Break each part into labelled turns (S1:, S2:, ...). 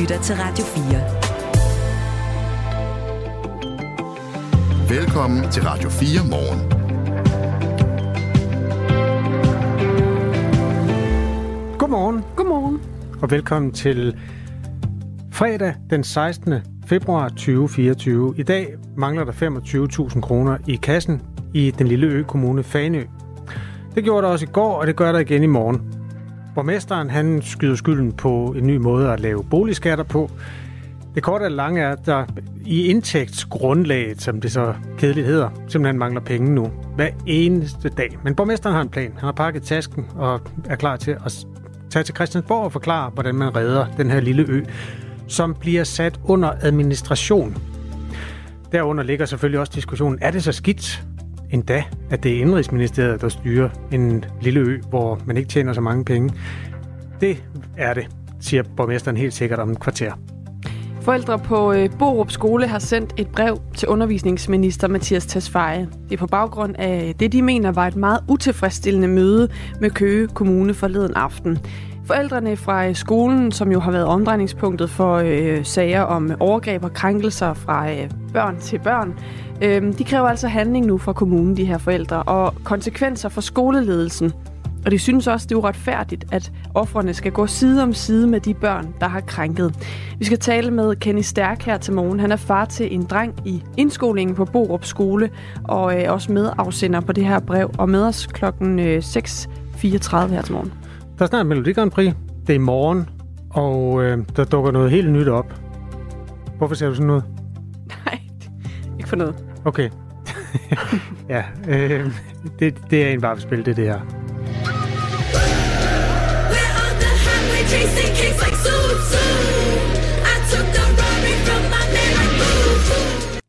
S1: lytter til Radio
S2: 4. Velkommen til Radio 4 morgen.
S3: Godmorgen.
S4: Godmorgen.
S3: Og velkommen til fredag den 16. februar 2024. I dag mangler der 25.000 kroner i kassen i den lille ø-kommune Fanø. Det gjorde der også i går, og det gør der igen i morgen. Borgmesteren han skyder skylden på en ny måde at lave boligskatter på. Det korte og lange er, at der i indtægtsgrundlaget, som det så kedeligt hedder, simpelthen mangler penge nu. Hver eneste dag. Men borgmesteren har en plan. Han har pakket tasken og er klar til at tage til Christiansborg og forklare, hvordan man redder den her lille ø, som bliver sat under administration. Derunder ligger selvfølgelig også diskussionen, er det så skidt endda, at det er Indrigsministeriet, der styrer en lille ø, hvor man ikke tjener så mange penge? Det er det, siger borgmesteren helt sikkert om en kvarter.
S4: Forældre på øh, Borup Skole har sendt et brev til undervisningsminister Mathias Tesfaye. Det er på baggrund af øh, det, de mener var et meget utilfredsstillende møde med Køge Kommune forleden aften. Forældrene fra øh, skolen, som jo har været omdrejningspunktet for øh, sager om overgreb og krænkelser fra øh, børn til børn, øh, de kræver altså handling nu fra kommunen, de her forældre, og konsekvenser for skoleledelsen. Og de synes også, det er uretfærdigt, at offrene skal gå side om side med de børn, der har krænket. Vi skal tale med Kenny Stærk her til morgen. Han er far til en dreng i indskolingen på Borup Skole, og øh, også medafsender på det her brev, og med os klokken øh, 6.34 her til morgen.
S3: Der er snart Melodi Grand Prix. Det er i morgen, og øh, der dukker noget helt nyt op. Hvorfor ser du sådan noget?
S4: Nej, ikke for noget.
S3: Okay. ja, øh, det, det er en bare spil, det, det her.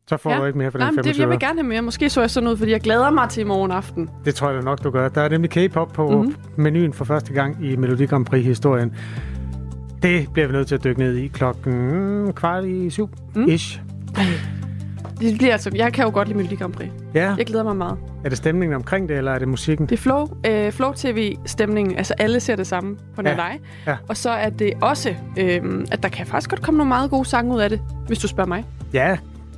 S3: Så får ja. du ikke mere for den
S4: Nej,
S3: 25
S4: det, jeg vil gerne have mere. Måske så jeg sådan ud, fordi jeg glæder mig til i morgen aften.
S3: Det tror jeg da nok, du gør. Der er nemlig K-pop på mm-hmm. menuen for første gang i Melodi Grand Prix-historien. Det bliver vi nødt til at dykke ned i klokken kvart i syv mm.
S4: Det bliver altså, jeg kan jo godt lide Melodi Grand Prix.
S3: Ja.
S4: Jeg glæder mig meget.
S3: Er det stemningen omkring det, eller er det musikken?
S4: Det er Flow, øh, Flow TV-stemningen. Altså alle ser det samme på ja. dig.
S3: Ja.
S4: Og så er det også, øh, at der kan faktisk godt komme nogle meget gode sange ud af det, hvis du spørger mig.
S3: Ja,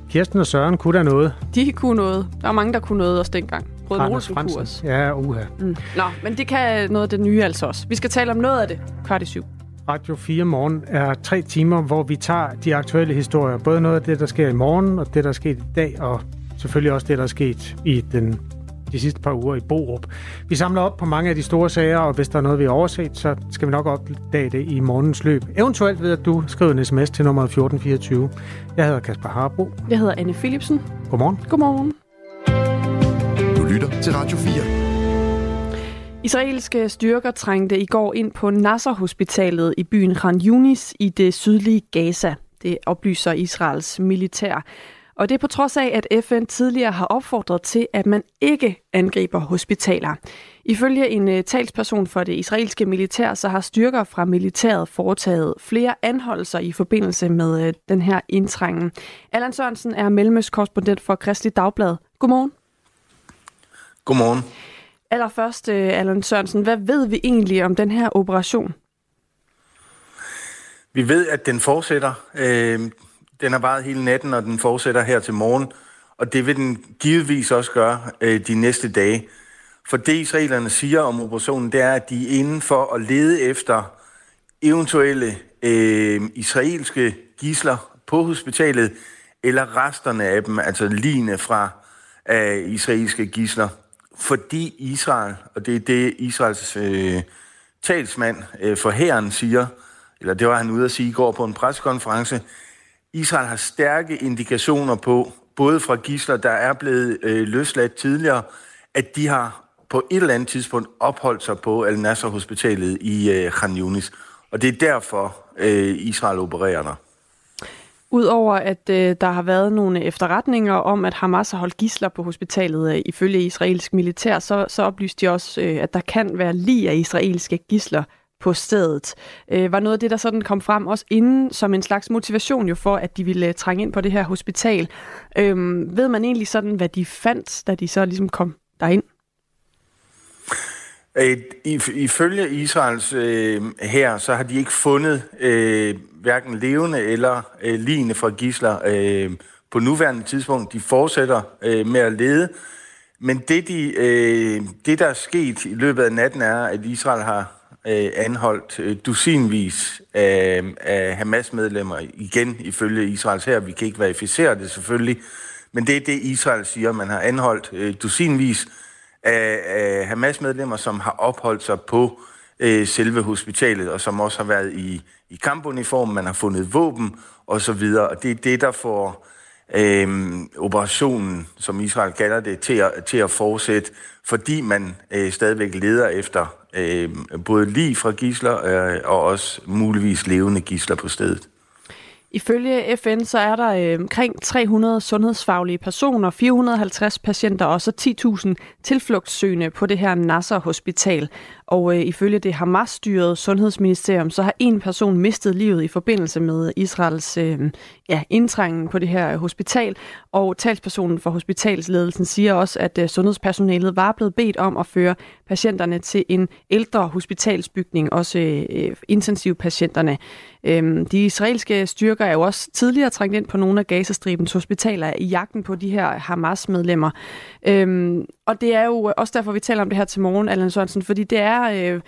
S3: Kirsten og Søren kunne der noget.
S4: De kunne noget. Der var mange, der kunne noget også dengang. Brød Olsen kunne også.
S3: Ja, uha. Mm.
S4: Nå, men det kan noget af det nye altså også. Vi skal tale om noget af det kvart i syv.
S3: Radio 4 Morgen er tre timer, hvor vi tager de aktuelle historier. Både noget af det, der sker i morgen, og det, der er sket i dag, og selvfølgelig også det, der er sket i den, de sidste par uger i Borup. Vi samler op på mange af de store sager, og hvis der er noget, vi har overset, så skal vi nok opdage det i morgens løb. Eventuelt ved, at du skriver en sms til nummer 1424. Jeg hedder Kasper Harbo.
S4: Jeg hedder Anne Philipsen.
S3: Godmorgen.
S4: Godmorgen.
S2: Du lytter til Radio 4.
S4: Israelske styrker trængte i går ind på Nasser-hospitalet i byen Khan Yunis i det sydlige Gaza. Det oplyser Israels militær. Og det er på trods af, at FN tidligere har opfordret til, at man ikke angriber hospitaler. Ifølge en øh, talsperson for det israelske militær, så har styrker fra militæret foretaget flere anholdelser i forbindelse med øh, den her indtrængen. Allan Sørensen er mellemøstkorrespondent for Kristelig Dagblad. Godmorgen.
S5: Godmorgen.
S4: Allerførst, øh, Allan Sørensen, hvad ved vi egentlig om den her operation?
S5: Vi ved, at den fortsætter. Øh, den har varet hele natten, og den fortsætter her til morgen. Og det vil den givetvis også gøre øh, de næste dage. For det israelerne siger om operationen, det er, at de er inden for at lede efter eventuelle øh, israelske gisler på hospitalet, eller resterne af dem, altså lignende fra øh, israelske gisler fordi Israel, og det er det Israels øh, talsmand øh, for herren siger, eller det var han ude at sige i går på en pressekonference, Israel har stærke indikationer på, både fra gisler, der er blevet øh, løsladt tidligere, at de har på et eller andet tidspunkt opholdt sig på Al-Nasser-hospitalet i øh, Khan Yunis. Og det er derfor, øh, Israel opererer der.
S4: Udover at øh, der har været nogle efterretninger om, at Hamas har holdt gisler på hospitalet øh, ifølge israelsk militær, så, så oplyste de også, øh, at der kan være lige af israelske gisler på stedet. Øh, var noget af det, der sådan kom frem også inden som en slags motivation jo for, at de ville øh, trænge ind på det her hospital. Øh, ved man egentlig sådan, hvad de fandt, da de så ligesom kom derind?
S5: Øh, ifølge Israels øh, her, så har de ikke fundet øh, hverken levende eller øh, lignende fra gisler øh, på nuværende tidspunkt. De fortsætter øh, med at lede. Men det, de, øh, det, der er sket i løbet af natten, er, at Israel har øh, anholdt øh, dusinvis af, af Hamas-medlemmer. Igen ifølge Israels her. Vi kan ikke verificere det selvfølgelig. Men det er det, Israel siger. Man har anholdt øh, dusinvis af, af Hamas-medlemmer, som har opholdt sig på øh, selve hospitalet, og som også har været i, i kampuniform, man har fundet våben og så videre. Og det er det, der får øh, operationen, som Israel kalder det, til at, til at fortsætte, fordi man øh, stadigvæk leder efter øh, både lige fra gisler øh, og også muligvis levende gisler på stedet.
S4: Ifølge FN så er der øh, omkring 300 sundhedsfaglige personer, 450 patienter og så 10.000 tilflugtssøgende på det her Nasser Hospital. Og øh, ifølge det Hamas-styrede sundhedsministerium, så har en person mistet livet i forbindelse med Israels øh, ja, indtrængen på det her hospital. Og talspersonen for hospitalsledelsen siger også, at øh, sundhedspersonalet var blevet bedt om at føre patienterne til en ældre hospitalsbygning, også øh, intensivpatienterne. Øh, de israelske styrker er jo også tidligere trængt ind på nogle af Gazastribens hospitaler i jagten på de her Hamas-medlemmer. Øh, og det er jo øh, også derfor, vi taler om det her til morgen, Allan Sørensen, fordi det er øh,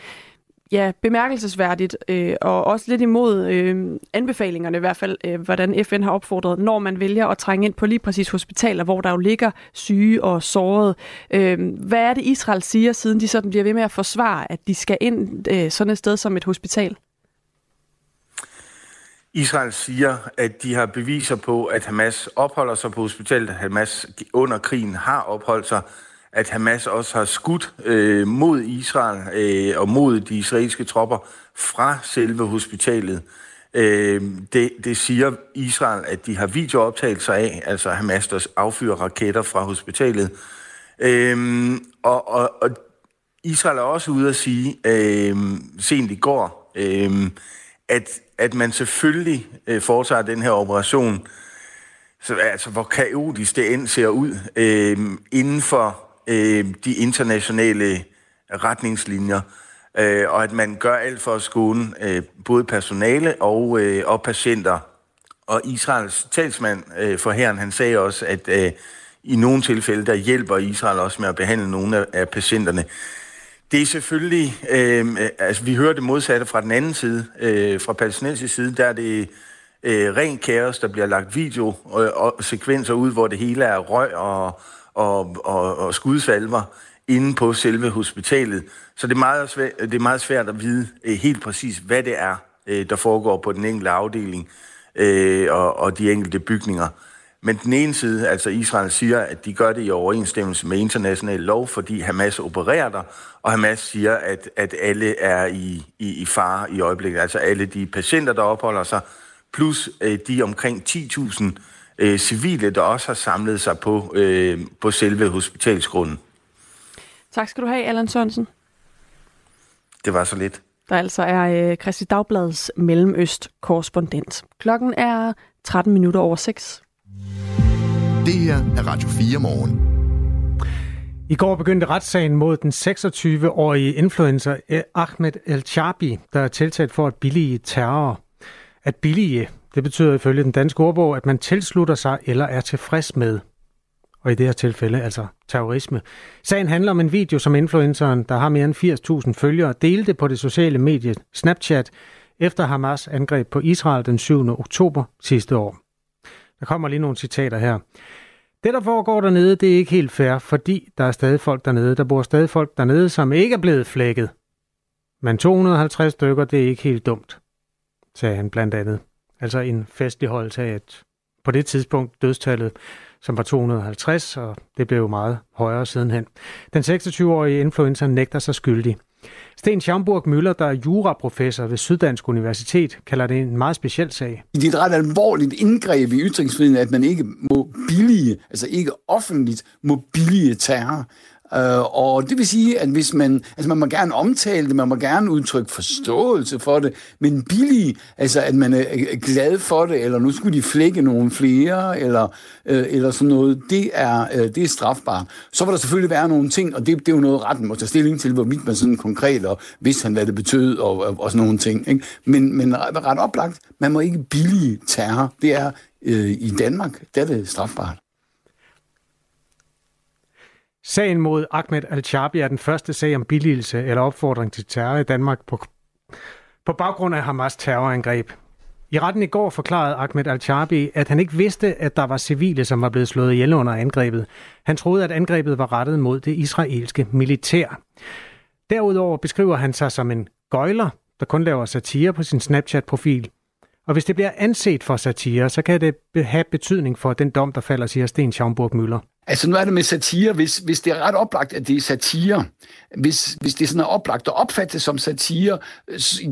S4: ja, bemærkelsesværdigt øh, og også lidt imod øh, anbefalingerne i hvert fald, øh, hvordan FN har opfordret, når man vælger at trænge ind på lige præcis hospitaler, hvor der jo ligger syge og sårede. Øh, hvad er det, Israel siger, siden de sådan bliver ved med at forsvare, at de skal ind øh, sådan et sted som et hospital?
S5: Israel siger, at de har beviser på, at Hamas opholder sig på hospitalet. Hamas under krigen har opholdt sig at Hamas også har skudt øh, mod Israel øh, og mod de israelske tropper fra selve hospitalet. Øh, det, det siger Israel, at de har videooptagelser af, altså Hamas, der affyrer raketter fra hospitalet. Øh, og, og, og Israel er også ude at sige, øh, sent i går, øh, at, at man selvfølgelig øh, foretager den her operation, så, altså hvor kaotisk det end ser ud, øh, inden for øh, de internationale retningslinjer, øh, og at man gør alt for at skåne øh, både personale og, øh, og patienter. Og Israels talsmand øh, for herren, han sagde også, at øh, i nogle tilfælde, der hjælper Israel også med at behandle nogle af, af patienterne. Det er selvfølgelig, øh, altså vi hører det modsatte fra den anden side, øh, fra palæstinensisk side, der er det øh, ren kaos, der bliver lagt video og, og sekvenser ud, hvor det hele er røg og, og, og, og skudsalver inde på selve hospitalet. Så det er meget svært, det er meget svært at vide øh, helt præcis, hvad det er, øh, der foregår på den enkelte afdeling eh, og, og de enkelte bygninger. Men den ene side, altså Israel siger, at de gør det i overensstemmelse med international lov, fordi Hamas opererer der, og Hamas siger, at, at alle er i, i, i fare i øjeblikket. Altså alle de patienter, der opholder sig, plus øh, de omkring 10.000 øh, civile, der også har samlet sig på, øh, på selve hospitalsgrunden.
S4: Tak skal du have, Allan Sørensen.
S5: Det var så lidt.
S4: Der altså er øh, Christi Dagbladets Mellemøst-korrespondent. Klokken er 13 minutter over 6.
S2: Det her er Radio 4 morgen.
S3: I går begyndte retssagen mod den 26-årige influencer eh, Ahmed El-Chabi, der er tiltalt for at billige terror. At billige, det betyder ifølge den danske ordbog, at man tilslutter sig eller er tilfreds med. Og i det her tilfælde altså terrorisme. Sagen handler om en video, som influenceren, der har mere end 80.000 følgere, delte på det sociale medie Snapchat efter Hamas angreb på Israel den 7. oktober sidste år. Der kommer lige nogle citater her. Det, der foregår dernede, det er ikke helt fair, fordi der er stadig folk dernede. Der bor stadig folk dernede, som ikke er blevet flækket. Men 250 stykker, det er ikke helt dumt, sagde han blandt andet. Altså en festligholdelse af, at på det tidspunkt dødstallet, som var 250, og det blev jo meget højere sidenhen. Den 26-årige influencer nægter sig skyldig. Sten Schaumburg Møller, der er juraprofessor ved Syddansk Universitet, kalder det en meget speciel sag.
S1: Det er et ret alvorligt indgreb i ytringsfriheden, at man ikke må billige, altså ikke offentligt må billige terror. Øh, og det vil sige, at hvis man, altså man må gerne omtale det, man må gerne udtrykke forståelse for det, men billig, altså at man er glad for det, eller nu skulle de flække nogle flere, eller, øh, eller sådan noget, det er, øh, det er strafbart. Så vil der selvfølgelig være nogle ting, og det, det er jo noget, retten må tage stilling til, hvorvidt man sådan konkret, og hvis han hvad det betød, og, og, og sådan nogle ting. Ikke? Men, men ret oplagt, man må ikke billige terror. Det er øh, i Danmark, der er det strafbart.
S3: Sagen mod Ahmed Al-Shabi er den første sag om billigelse eller opfordring til terror i Danmark på, på baggrund af Hamas terrorangreb. I retten i går forklarede Ahmed Al-Shabi, at han ikke vidste, at der var civile, som var blevet slået ihjel under angrebet. Han troede, at angrebet var rettet mod det israelske militær. Derudover beskriver han sig som en gøjler, der kun laver satire på sin Snapchat-profil. Og hvis det bliver anset for satire, så kan det have betydning for den dom, der falder, siger Sten Schaumburg Møller.
S1: Altså nu er det med satire, hvis, hvis det er ret oplagt, at det er satire, hvis, hvis det sådan er oplagt og opfatte som satire,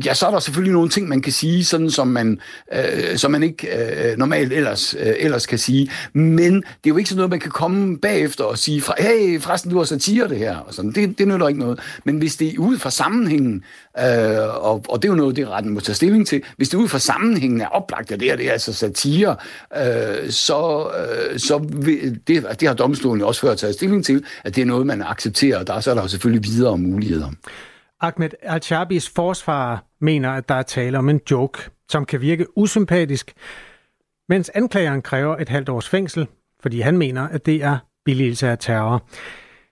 S1: ja, så er der selvfølgelig nogle ting, man kan sige, sådan som man, øh, som man ikke øh, normalt ellers, øh, ellers kan sige. Men det er jo ikke sådan noget, man kan komme bagefter og sige, hey, forresten, du har satire det her. Og sådan. Det, det nytter ikke noget. Men hvis det er ud fra sammenhængen, øh, og, og det er jo noget, det retten må tage stilling til, hvis det er ud fra sammenhængen er oplagt, at det her det er altså satire, øh, så, øh, så det, det har domstolen også før taget stilling til, at det er noget, man accepterer, og der, så er der jo selvfølgelig videre muligheder.
S3: Ahmed Al-Shabis forsvar mener, at der er tale om en joke, som kan virke usympatisk, mens anklageren kræver et halvt års fængsel, fordi han mener, at det er billigelse af terror.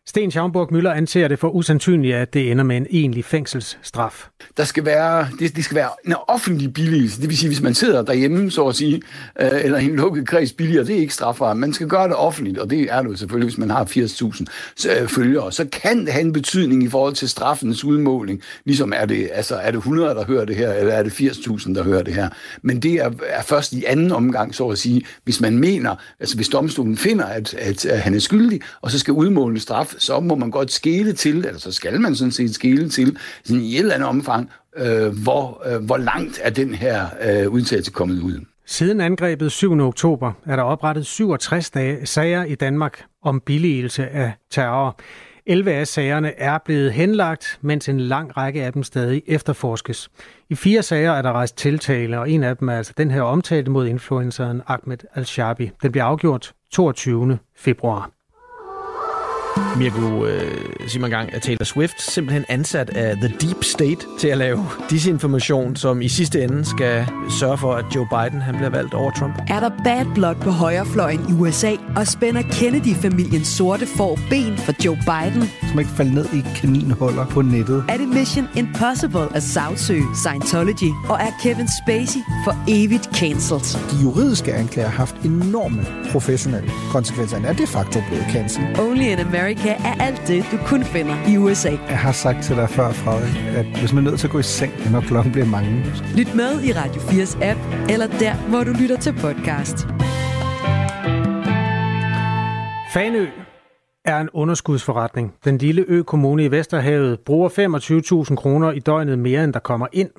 S3: Sten Schaumburg Møller anser det for usandsynligt, at det ender med en egentlig fængselsstraf.
S1: Der skal være, det, det skal være en offentlig billigelse. Det vil sige, hvis man sidder derhjemme, så at sige, øh, eller i en lukket kreds billigere, det er ikke strafbart. Man skal gøre det offentligt, og det er det selvfølgelig, hvis man har 80.000 øh, følgere. Så kan det have en betydning i forhold til straffens udmåling. Ligesom er det, altså, er det 100, der hører det her, eller er det 80.000, der hører det her. Men det er, er først i anden omgang, så at sige, hvis man mener, altså hvis domstolen finder, at, at, at han er skyldig, og så skal udmåle straf, så må man godt skele til, eller så skal man sådan set skele til, sådan i et eller andet omfang, øh, hvor, øh, hvor langt er den her øh, udtalelse kommet ud.
S3: Siden angrebet 7. oktober er der oprettet 67 dage, sager i Danmark om billigelse af terror. 11 af sagerne er blevet henlagt, mens en lang række af dem stadig efterforskes. I fire sager er der rejst tiltale, og en af dem er altså den her omtalte mod influenceren Ahmed Al-Shabi. Den bliver afgjort 22. februar.
S6: Mirko øh, siger man gang, at Taylor Swift simpelthen ansat af The Deep State til at lave disinformation, som i sidste ende skal sørge for, at Joe Biden han bliver valgt over Trump.
S7: Er der bad blood på højrefløjen i USA, og spænder Kennedy-familiens sorte for ben for Joe Biden?
S8: Som ikke falder ned i kaninhuller på nettet.
S7: Er det Mission Impossible at sagsøge Scientology? Og er Kevin Spacey for evigt cancelled?
S8: De juridiske anklager har haft enorme professionelle konsekvenser. er de facto blevet cancelled.
S7: Only in America Amerika er alt det, du kun finder i USA.
S8: Jeg har sagt til dig før, Frederik, at hvis man er nødt til at gå i seng, når klokken bliver mange.
S7: Lyt med i Radio 4's app, eller der, hvor du lytter til podcast.
S3: Fanø er en underskudsforretning. Den lille ø-kommune i Vesterhavet bruger 25.000 kroner i døgnet mere, end der kommer ind.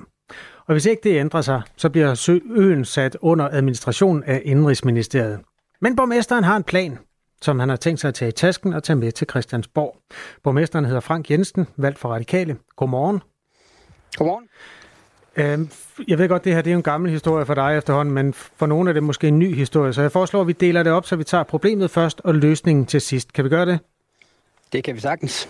S3: Og hvis ikke det ændrer sig, så bliver øen sat under administration af Indrigsministeriet. Men borgmesteren har en plan som han har tænkt sig at tage i tasken og tage med til Christiansborg. Borgmesteren hedder Frank Jensen, valgt for Radikale. Godmorgen.
S9: Godmorgen.
S3: Øhm, jeg ved godt, det her det er en gammel historie for dig efterhånden, men for nogle er det måske en ny historie, så jeg foreslår, at vi deler det op, så vi tager problemet først og løsningen til sidst. Kan vi gøre det?
S9: Det kan vi sagtens.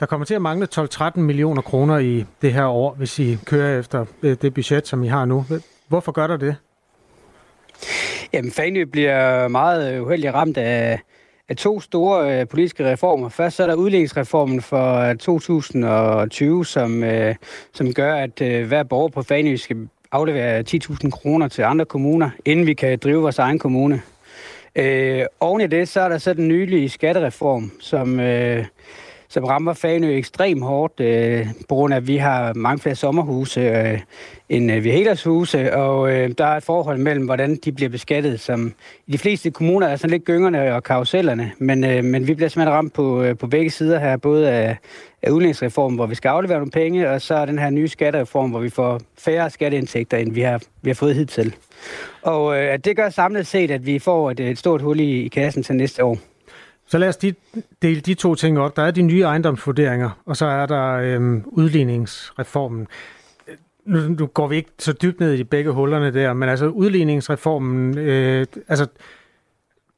S3: Der kommer til at mangle 12-13 millioner kroner i det her år, hvis I kører efter øh, det budget, som I har nu. Hvorfor gør der det?
S9: Jamen, Fanø bliver meget øh, uheldigt ramt af, af to store øh, politiske reformer. Først så er der udligningsreformen for øh, 2020, som, øh, som gør, at øh, hver borger på Fanø skal aflevere 10.000 kroner til andre kommuner, inden vi kan drive vores egen kommune. Øh, oven i det, så er der så den nylige skattereform, som, øh, som rammer Fanø ekstremt hårdt, øh, på grund af, at vi har mange flere sommerhuse øh, end øh, vi helårshuse, og øh, der er et forhold mellem, hvordan de bliver beskattet, som i de fleste kommuner er sådan lidt gyngerne og karusellerne, men, øh, men vi bliver simpelthen ramt på, øh, på begge sider her, både af, af udlændingsreformen, hvor vi skal aflevere nogle penge, og så er den her nye skattereform, hvor vi får færre skatteindtægter, end vi har, vi har fået hidtil. Og øh, det gør samlet set, at vi får et, et stort hul i, i kassen til næste år.
S3: Så lad os de, dele de to ting op. Der er de nye ejendomsvurderinger, og så er der øhm, udligningsreformen. Nu, nu går vi ikke så dybt ned i begge hullerne der, men altså udligningsreformen, øh, altså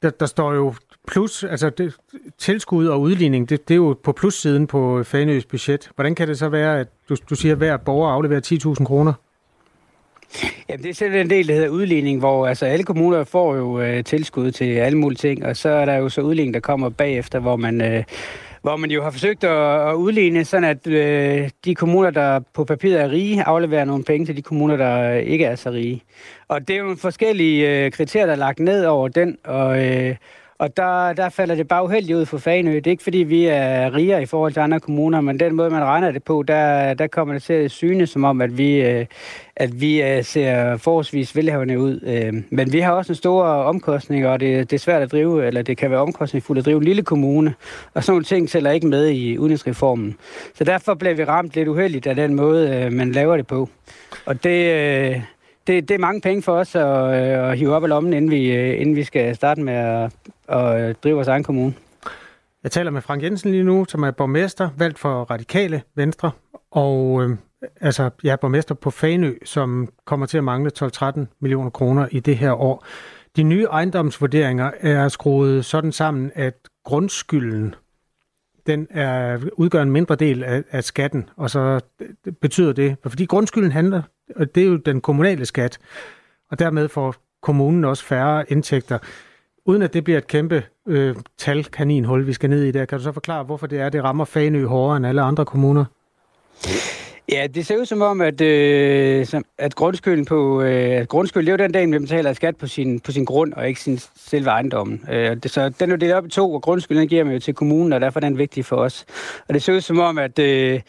S3: der, der står jo plus, altså det, tilskud og udligning, det, det er jo på plussiden på Fanøs budget. Hvordan kan det så være, at du, du siger, at hver borger afleverer 10.000 kroner?
S9: Jamen, det er selv en del, der hedder udligning, hvor altså, alle kommuner får jo øh, tilskud til alle mulige ting, og så er der jo så udligning, der kommer bagefter, hvor man, øh, hvor man jo har forsøgt at, at udligne, sådan at øh, de kommuner, der på papiret er rige, afleverer nogle penge til de kommuner, der øh, ikke er så rige. Og det er jo nogle forskellige øh, kriterier, der er lagt ned over den, og... Øh, og der, der falder det bare uheldigt ud for Fanø. Det er ikke, fordi vi er rigere i forhold til andre kommuner, men den måde, man regner det på, der, der kommer det til at syne som om, at vi, øh, at vi øh, ser forholdsvis velhavende ud. Øh, men vi har også en stor omkostning, og det, det er svært at drive, eller det kan være omkostningsfuldt at drive en lille kommune. Og sådan nogle ting tæller ikke med i udenrigsreformen. Så derfor bliver vi ramt lidt uheldigt af den måde, man laver det på. Og det det, det er mange penge for os at, at hive op i lommen, inden vi, inden vi skal starte med at, og øh, driver vores egen kommune.
S3: Jeg taler med Frank Jensen lige nu, som er borgmester, valgt for Radikale Venstre, og øh, altså, jeg er borgmester på Fanø, som kommer til at mangle 12-13 millioner kroner i det her år. De nye ejendomsvurderinger er skruet sådan sammen, at grundskylden den er, udgør en mindre del af, af skatten, og så betyder det, fordi grundskylden handler og det er jo den kommunale skat, og dermed får kommunen også færre indtægter. Uden at det bliver et kæmpe øh, talkaninhul, vi skal ned i der, kan du så forklare, hvorfor det er, det rammer Fanø hårdere end alle andre kommuner?
S9: Ja, det ser ud som om, at, øh, at grundskylden på øh, grundskyld, det er jo den dag, man betaler skat på sin, på sin grund, og ikke sin selve ejendommen. Øh, det, så den er jo delt op i to, og grundskylden giver man jo til kommunen, og derfor er den vigtig for os. Og det ser ud som om, at, øh,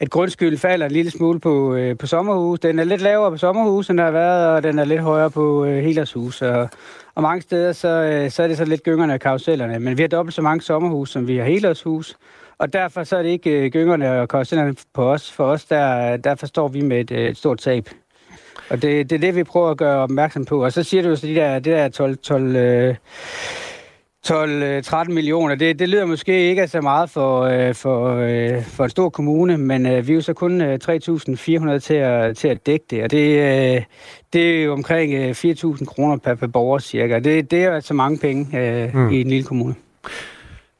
S9: at grundskylden falder en lille smule på, øh, på sommerhus. Den er lidt lavere på sommerhus, end der har været, og den er lidt højere på øh, helårshus. Og, og mange steder, så, øh, så er det så lidt gyngerne og karusellerne. Men vi har dobbelt så mange sommerhus, som vi har helårshus. Og derfor så er det ikke øh, gyngerne og karusellerne på os. For os, der, der forstår vi med et, øh, et stort tab. Og det, det er det, vi prøver at gøre opmærksom på. Og så siger du jo så de der, det der 12, 12 øh, 12-13 millioner. Det, det lyder måske ikke så meget for, øh, for, øh, for en stor kommune, men øh, vi er jo så kun 3.400 til at, til at dække det, og det, det er jo omkring 4.000 kroner per, per borger cirka. Det, det er altså mange penge mm. i en lille kommune.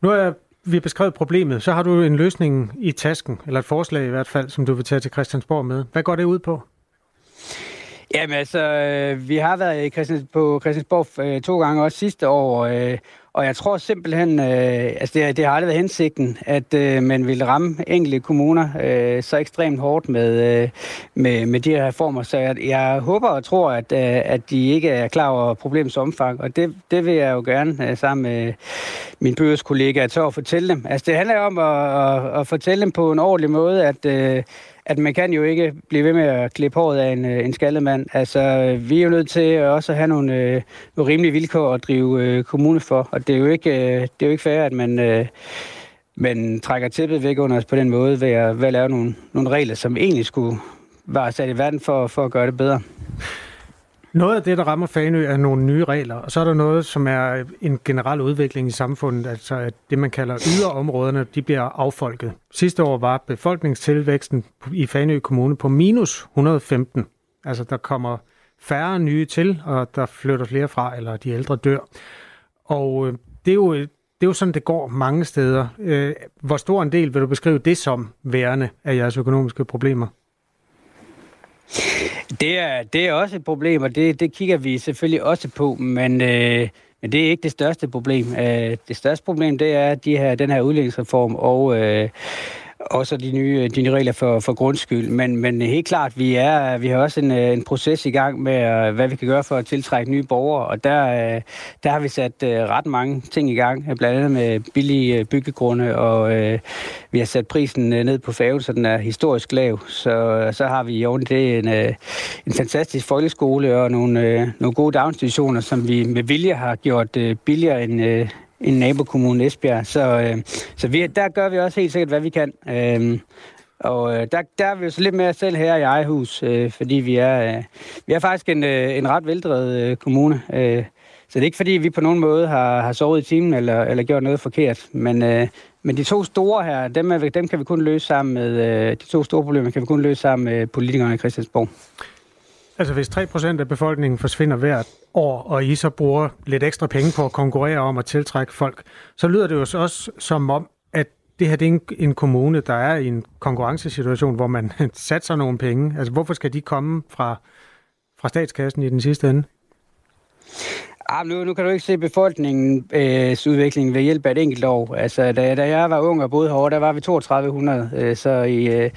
S3: Nu er vi beskrevet problemet, så har du en løsning i tasken, eller et forslag i hvert fald, som du vil tage til Christiansborg med. Hvad går det ud på?
S9: Jamen altså, vi har været i Christians, på Christiansborg to gange også sidste år, og jeg tror simpelthen, øh, altså det, det har aldrig været hensigten, at øh, man vil ramme enkelte kommuner øh, så ekstremt hårdt med, øh, med, med de her reformer. Så jeg, jeg håber og tror, at, øh, at de ikke er klar over problemets omfang. Og det, det vil jeg jo gerne øh, sammen med min byrådskollega at så at fortælle dem. Altså det handler om at, at, at fortælle dem på en ordentlig måde, at øh, at man kan jo ikke blive ved med at klippe håret af en, øh, en skaldemand. Altså, øh, vi er jo nødt til øh, også at have nogle, øh, nogle rimelige vilkår at drive øh, kommune for, og det er jo ikke, øh, det er jo ikke fair, at man, øh, man trækker tæppet væk under os på den måde ved at, ved at lave nogle, nogle regler, som egentlig skulle være sat i verden for, for at gøre det bedre.
S3: Noget af det, der rammer Fanø, er nogle nye regler, og så er der noget, som er en generel udvikling i samfundet, altså at det, man kalder yderområderne, de bliver affolket. Sidste år var befolkningstilvæksten i Fanø Kommune på minus 115. Altså, der kommer færre nye til, og der flytter flere fra, eller de ældre dør. Og øh, det er jo, det er jo sådan, det går mange steder. Øh, hvor stor en del vil du beskrive det som værende af jeres økonomiske problemer?
S9: Det er, det er også et problem, og det, det kigger vi selvfølgelig også på, men, øh, men det er ikke det største problem. Øh, det største problem, det er de her, den her udlændingsreform og, øh, også de nye, de nye regler for, for grundskyld. Men, men helt klart, vi, er, vi har også en, øh, en proces i gang med, øh, hvad vi kan gøre for at tiltrække nye borgere, og der, øh, der har vi sat ret mange ting i gang, blandt andet med billige byggegrunde, og vi har sat prisen ned på færgen, så den er historisk lav. Så, så har vi i oven det en, en fantastisk folkeskole og nogle, nogle gode daginstitutioner, som vi med vilje har gjort billigere end, en nabokommune Esbjerg. Så, øh, så vi, der gør vi også helt sikkert, hvad vi kan. Øh, og øh, der, der er vi jo så lidt mere selv her i eget hus, øh, fordi vi er, øh, vi er faktisk en, øh, en ret veldrevet øh, kommune. Øh, så det er ikke fordi, vi på nogen måde har, har sovet i timen eller, eller gjort noget forkert. Men, øh, men de to store her, dem, er, dem kan vi kun løse sammen med, øh, de to store problemer kan vi kun løse sammen med politikerne i Christiansborg.
S3: Altså hvis 3% af befolkningen forsvinder hvert år, og I så bruger lidt ekstra penge på at konkurrere om at tiltrække folk, så lyder det jo også som om, at det her det er en, en kommune, der er i en konkurrencesituation, hvor man satser nogle penge. Altså hvorfor skal de komme fra, fra statskassen i den sidste ende?
S9: Ah, nu, nu kan du ikke se befolkningens øh, udvikling ved hjælp af et enkelt år. Altså, da, da jeg var ung og boede herovre, der var vi 3200. Øh, så i, øh,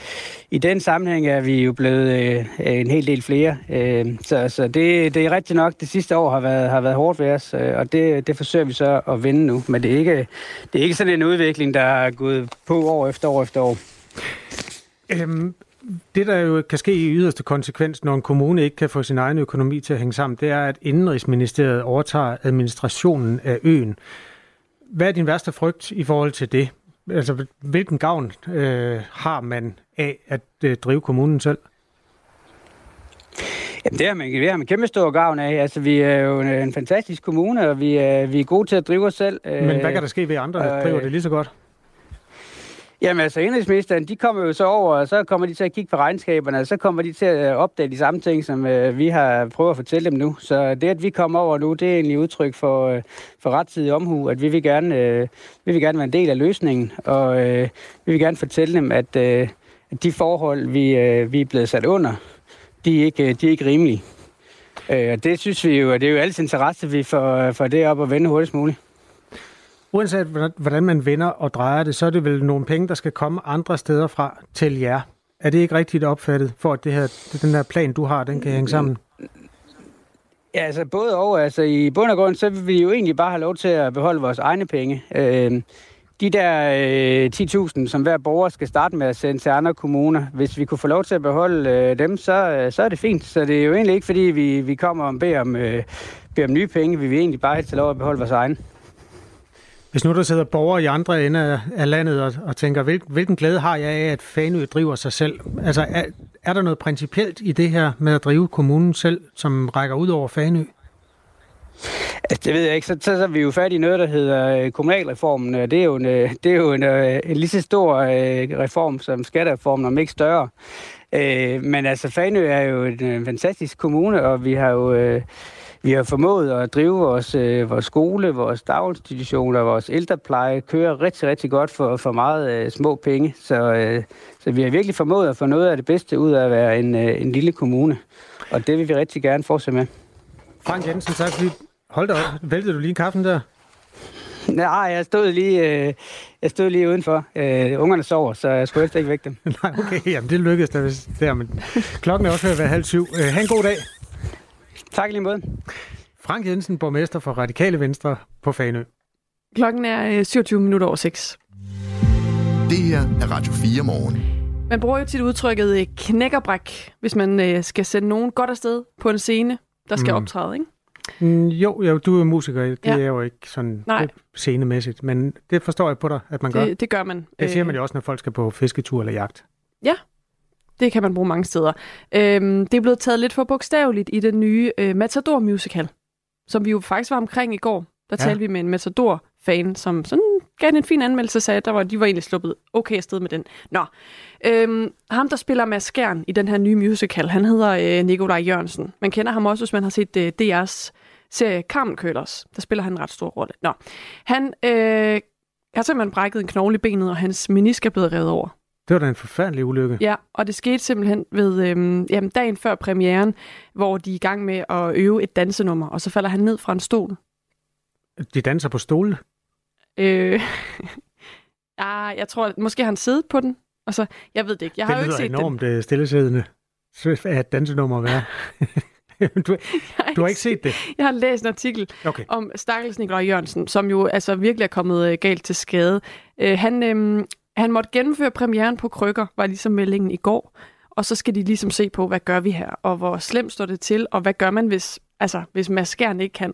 S9: i den sammenhæng er vi jo blevet øh, en hel del flere. Øh, så så det, det er rigtigt nok, det sidste år har været, har været hårdt ved os, øh, og det, det forsøger vi så at vende nu. Men det er, ikke, det er ikke sådan en udvikling, der er gået på år efter år efter år.
S3: Øhm, det, der jo kan ske i yderste konsekvens, når en kommune ikke kan få sin egen økonomi til at hænge sammen, det er, at Indenrigsministeriet overtager administrationen af øen. Hvad er din værste frygt i forhold til det? Altså, hvilken gavn øh, har man af at øh, drive kommunen selv?
S9: Jamen, det har man, det har man kæmpe stor gavn af. Altså, vi er jo en, en fantastisk kommune, og vi er, vi er gode til at drive os selv.
S3: Men hvad kan der ske ved andre, der driver det lige så godt?
S9: Jamen altså, indrigsministeren, de kommer jo så over, og så kommer de til at kigge på regnskaberne, og så kommer de til at øh, opdage de samme ting, som øh, vi har prøvet at fortælle dem nu. Så det, at vi kommer over nu, det er egentlig udtryk for, øh, for rettidig omhu, at vi vil, gerne, øh, vi vil gerne være en del af løsningen, og øh, vi vil gerne fortælle dem, at, øh, at de forhold, vi, øh, vi er blevet sat under, de er ikke, øh, de er ikke rimelige. Øh, og det synes vi jo, og det er jo alles interesse, at vi får, øh, får det op og vende hurtigst muligt.
S3: Uanset hvordan man vender og drejer det, så er det vel nogle penge, der skal komme andre steder fra til jer. Er det ikke rigtigt opfattet, for at det her, den her plan, du har, den kan hænge sammen?
S9: Ja, altså både og. Altså i bund og grund, så vil vi jo egentlig bare have lov til at beholde vores egne penge. Øh, de der øh, 10.000, som hver borger skal starte med at sende til andre kommuner, hvis vi kunne få lov til at beholde øh, dem, så, øh, så er det fint. Så det er jo egentlig ikke, fordi vi, vi kommer og beder om, øh, beder om nye penge. Vi vil egentlig bare have til lov at beholde vores egne.
S3: Hvis nu der sidder borgere i andre ender af landet og, og tænker, hvil, hvilken glæde har jeg af, at Fanø driver sig selv? Altså, er, er der noget principielt i det her med at drive kommunen selv, som rækker ud over Fanø?
S9: Altså, det ved jeg ikke. Så, så, så er vi jo færdige i noget, der hedder øh, kommunalreformen. Øh, det er jo en, øh, det er jo en, en lige så stor reform som skattereformen, om ikke større. Men altså, Fanø er jo en fantastisk kommune, og vi har jo vi har formået at drive vores, øh, vores skole, vores daginstitutioner, vores ældrepleje, køre rigtig, rigtig godt for, for meget øh, små penge. Så, øh, så vi har virkelig formået at få noget af det bedste ud af at være en, øh, en lille kommune. Og det vil vi rigtig gerne fortsætte med.
S3: Frank Jensen, tak fordi... Hold da op, væltede du lige kaffen der?
S9: Nej, jeg stod lige, øh, jeg stod lige udenfor. Øh, ungerne sover, så jeg skulle helst ikke vække dem.
S3: Nej, okay, jamen det lykkedes der, der men klokken er også ved at være halv syv. Øh, ha' en god dag.
S9: Tak lige måde.
S3: Frank Jensen, borgmester for Radikale Venstre på Fanø.
S4: Klokken er 27 øh, minutter over 6.
S2: Det her er Radio 4 morgen.
S4: Man bruger jo tit udtrykket øh, knækkerbræk, hvis man øh, skal sende nogen godt afsted på en scene, der skal mm. optræde, ikke?
S3: Mm, jo, jo, du er musiker. Det ja. er jo ikke sådan Nej. Scenemæssigt, men det forstår jeg på dig, at man gør.
S4: Det, det gør man.
S3: Det siger man jo også, når folk skal på fisketur eller jagt.
S4: Ja, det kan man bruge mange steder. Øhm, det er blevet taget lidt for bogstaveligt i den nye øh, Matador musical, som vi jo faktisk var omkring i går. Der ja. talte vi med en Matador-fan, som sådan gav en fin anmeldelse, sagde, at der var, de var egentlig sluppet okay afsted med den. Nå, øhm, ham der spiller Mads Skjern i den her nye musical, han hedder øh, Nikolaj Jørgensen. Man kender ham også, hvis man har set øh, DR's serie Carmen Køllers. Der spiller han en ret stor rolle. Nå, han øh, har simpelthen brækket en knogle i benet, og hans menisk er blevet revet over.
S3: Det var da en forfærdelig ulykke.
S4: Ja, og det skete simpelthen ved øhm, jamen, dagen før premieren, hvor de er i gang med at øve et dansenummer, og så falder han ned fra en stol.
S3: De danser på stole?
S4: Øh, ja, jeg tror, måske han siddet på den. Og så, jeg ved det ikke. Jeg
S3: det
S4: har jo ikke set
S3: enormt den. Øh, stillesiddende af et dansenummer at være. du, du har ikke set det?
S4: Jeg har læst en artikel okay. om Stakkels Nikolaj Jørgensen, som jo altså virkelig er kommet øh, galt til skade. Øh, han, øh, han måtte gennemføre premieren på krykker, var ligesom meldingen i går. Og så skal de ligesom se på, hvad gør vi her, og hvor slemt står det til, og hvad gør man, hvis, altså, hvis Mads Skjern ikke kan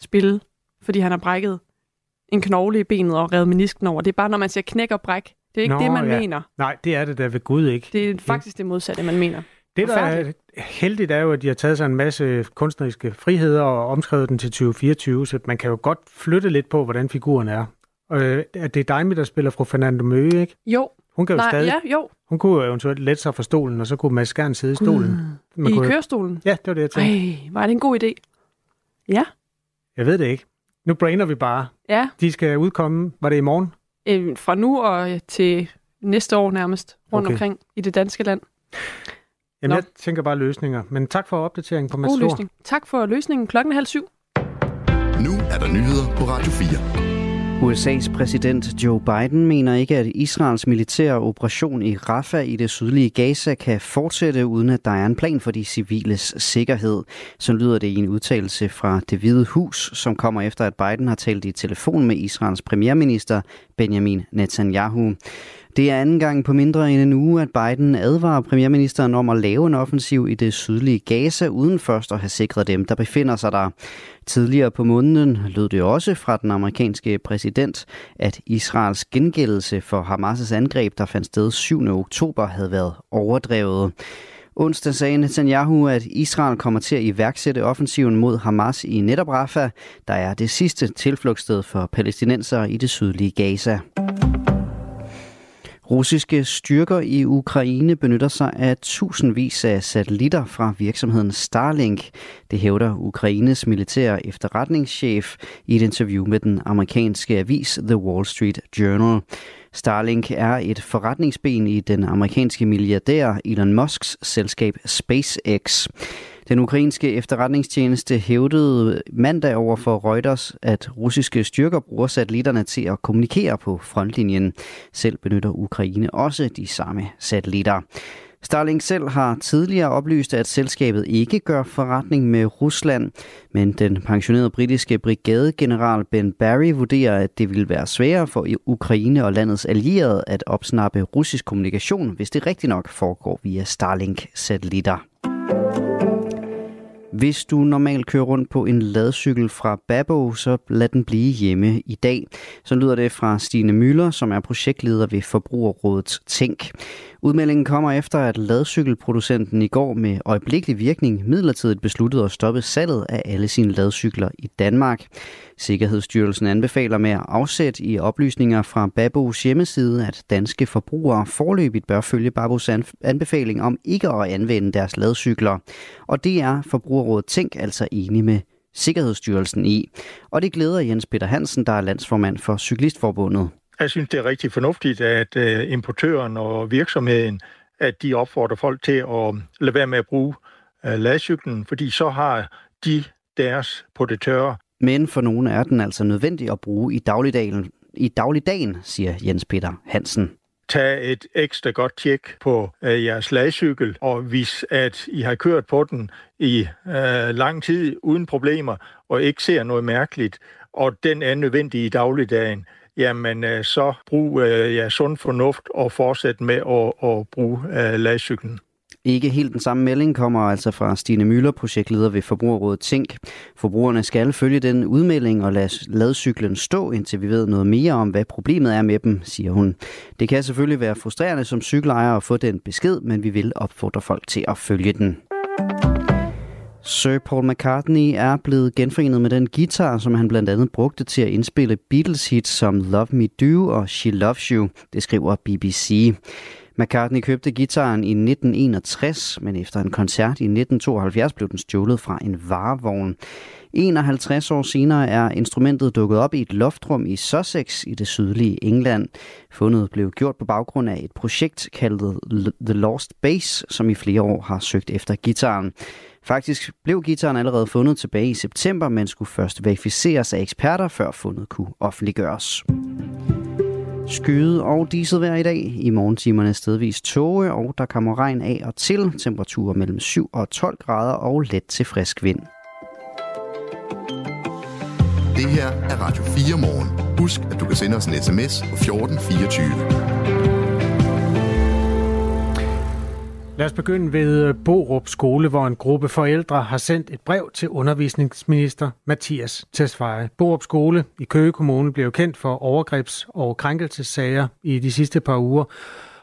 S4: spille, fordi han har brækket en knogle i benet og revet menisken over. Det er bare, når man siger knæk og bræk. Det er ikke Nå, det, man ja. mener.
S3: Nej, det er det der ved Gud ikke.
S4: Det er faktisk det modsatte, man mener.
S3: Det, der er heldigt, er jo, at de har taget sig en masse kunstneriske friheder og omskrevet den til 2024, så man kan jo godt flytte lidt på, hvordan figuren er. Øh, det er dig, der spiller fru Fernando Møge, ikke?
S4: Jo.
S3: Hun kan jo
S4: Nej,
S3: stadig...
S4: ja, jo.
S3: Hun kunne jo eventuelt lette sig fra stolen, og så kunne Mads gerne sidde i stolen. Man
S4: I
S3: kunne...
S4: kørestolen?
S3: Ja, det var det, jeg tænkte.
S4: Ej, var det en god idé? Ja.
S3: Jeg ved det ikke. Nu brainer vi bare.
S4: Ja.
S3: De skal udkomme, var det i morgen?
S4: Øh, fra nu og øh, til næste år nærmest, rundt
S3: Okay.
S4: omkring i det danske land.
S3: Jamen,
S4: Nå.
S3: jeg tænker bare løsninger. Men tak for opdateringen på Mads
S4: God løsning. Tak for løsningen. Klokken er halv syv.
S2: Nu er der nyheder på Radio 4.
S10: USA's præsident Joe Biden mener ikke, at Israels militære operation i Rafah i det sydlige Gaza kan fortsætte, uden at der er en plan for de civiles sikkerhed. Så lyder det i en udtalelse fra det hvide hus, som kommer efter, at Biden har talt i telefon med Israels premierminister Benjamin Netanyahu. Det er anden gang på mindre end en uge, at Biden advarer premierministeren om at lave en offensiv i det sydlige Gaza, uden først at have sikret dem, der befinder sig der. Tidligere på måneden lød det også fra den amerikanske præsident, at Israels gengældelse for Hamas' angreb, der fandt sted 7. oktober, havde været overdrevet. Onsdag sagde Netanyahu, at Israel kommer til at iværksætte offensiven mod Hamas i netop Rafah, der er det sidste tilflugtssted for palæstinensere i det sydlige Gaza. Russiske styrker i Ukraine benytter sig af tusindvis af satellitter fra virksomheden Starlink. Det hævder Ukraines militære efterretningschef i et interview med den amerikanske avis The Wall Street Journal. Starlink er et forretningsben i den amerikanske milliardær Elon Musks selskab SpaceX. Den ukrainske efterretningstjeneste hævdede mandag over for Reuters, at russiske styrker bruger satellitterne til at kommunikere på frontlinjen. Selv benytter Ukraine også de samme satellitter. Starlink selv har tidligere oplyst, at selskabet ikke gør forretning med Rusland, men den pensionerede britiske brigadegeneral Ben Barry vurderer, at det vil være sværere for Ukraine og landets allierede at opsnappe russisk kommunikation, hvis det rigtig nok foregår via Starlink-satellitter. Hvis du normalt kører rundt på en ladcykel fra Babo, så lad den blive hjemme i dag. Så lyder det fra Stine Møller, som er projektleder ved Forbrugerrådet Tænk. Udmeldingen kommer efter, at ladcykelproducenten i går med øjeblikkelig virkning midlertidigt besluttede at stoppe salget af alle sine ladcykler i Danmark. Sikkerhedsstyrelsen anbefaler med at afsætte i oplysninger fra Babos hjemmeside, at danske forbrugere forløbigt bør følge Babos anbefaling om ikke at anvende deres ladcykler. Og det er Forbrugerrådet Tænk altså enige med Sikkerhedsstyrelsen i. Og det glæder Jens Peter Hansen, der er landsformand for Cyklistforbundet.
S11: Jeg synes, det er rigtig fornuftigt, at øh, importøren og virksomheden, at de opfordrer folk til at lade være med at bruge øh, ladcyklen, fordi så har de deres på det tørre.
S10: Men for nogle er den altså nødvendig at bruge i dagligdagen, i dagligdagen siger Jens Peter Hansen.
S11: Tag et ekstra godt tjek på øh, jeres ladcykel, og hvis at I har kørt på den i øh, lang tid uden problemer, og ikke ser noget mærkeligt, og den er nødvendig i dagligdagen, jamen øh, så brug øh, ja, sund fornuft og fortsæt med at, at bruge øh, ladcyklen.
S10: Ikke helt den samme melding kommer altså fra Stine Møller, projektleder ved Forbrugerrådet Tænk. Forbrugerne skal følge den udmelding og lade ladcyklen stå, indtil vi ved noget mere om, hvad problemet er med dem, siger hun. Det kan selvfølgelig være frustrerende som cykelejer at få den besked, men vi vil opfordre folk til at følge den. Sir Paul McCartney er blevet genforenet med den guitar, som han blandt andet brugte til at indspille Beatles hits som Love Me Do og She Loves You, det skriver BBC. McCartney købte gitaren i 1961, men efter en koncert i 1972 blev den stjålet fra en varevogn. 51 år senere er instrumentet dukket op i et loftrum i Sussex i det sydlige England. Fundet blev gjort på baggrund af et projekt kaldet The Lost Bass, som i flere år har søgt efter gitaren. Faktisk blev gitaren allerede fundet tilbage i september, men skulle først verificeres af eksperter, før fundet kunne offentliggøres. Skyde og diset vejr i dag. I morgentimerne stedvis tåge, og der kommer regn af og til. Temperaturer mellem 7 og 12 grader og let til frisk vind.
S2: Det her er Radio 4 morgen. Husk, at du kan sende os en sms på 1424.
S3: Lad os begynde ved øh, Borup Skole, hvor en gruppe forældre har sendt et brev til undervisningsminister Mathias Tesfaye. Borup Skole i Køge Kommune blev kendt for overgrebs- og krænkelsessager i de sidste par uger.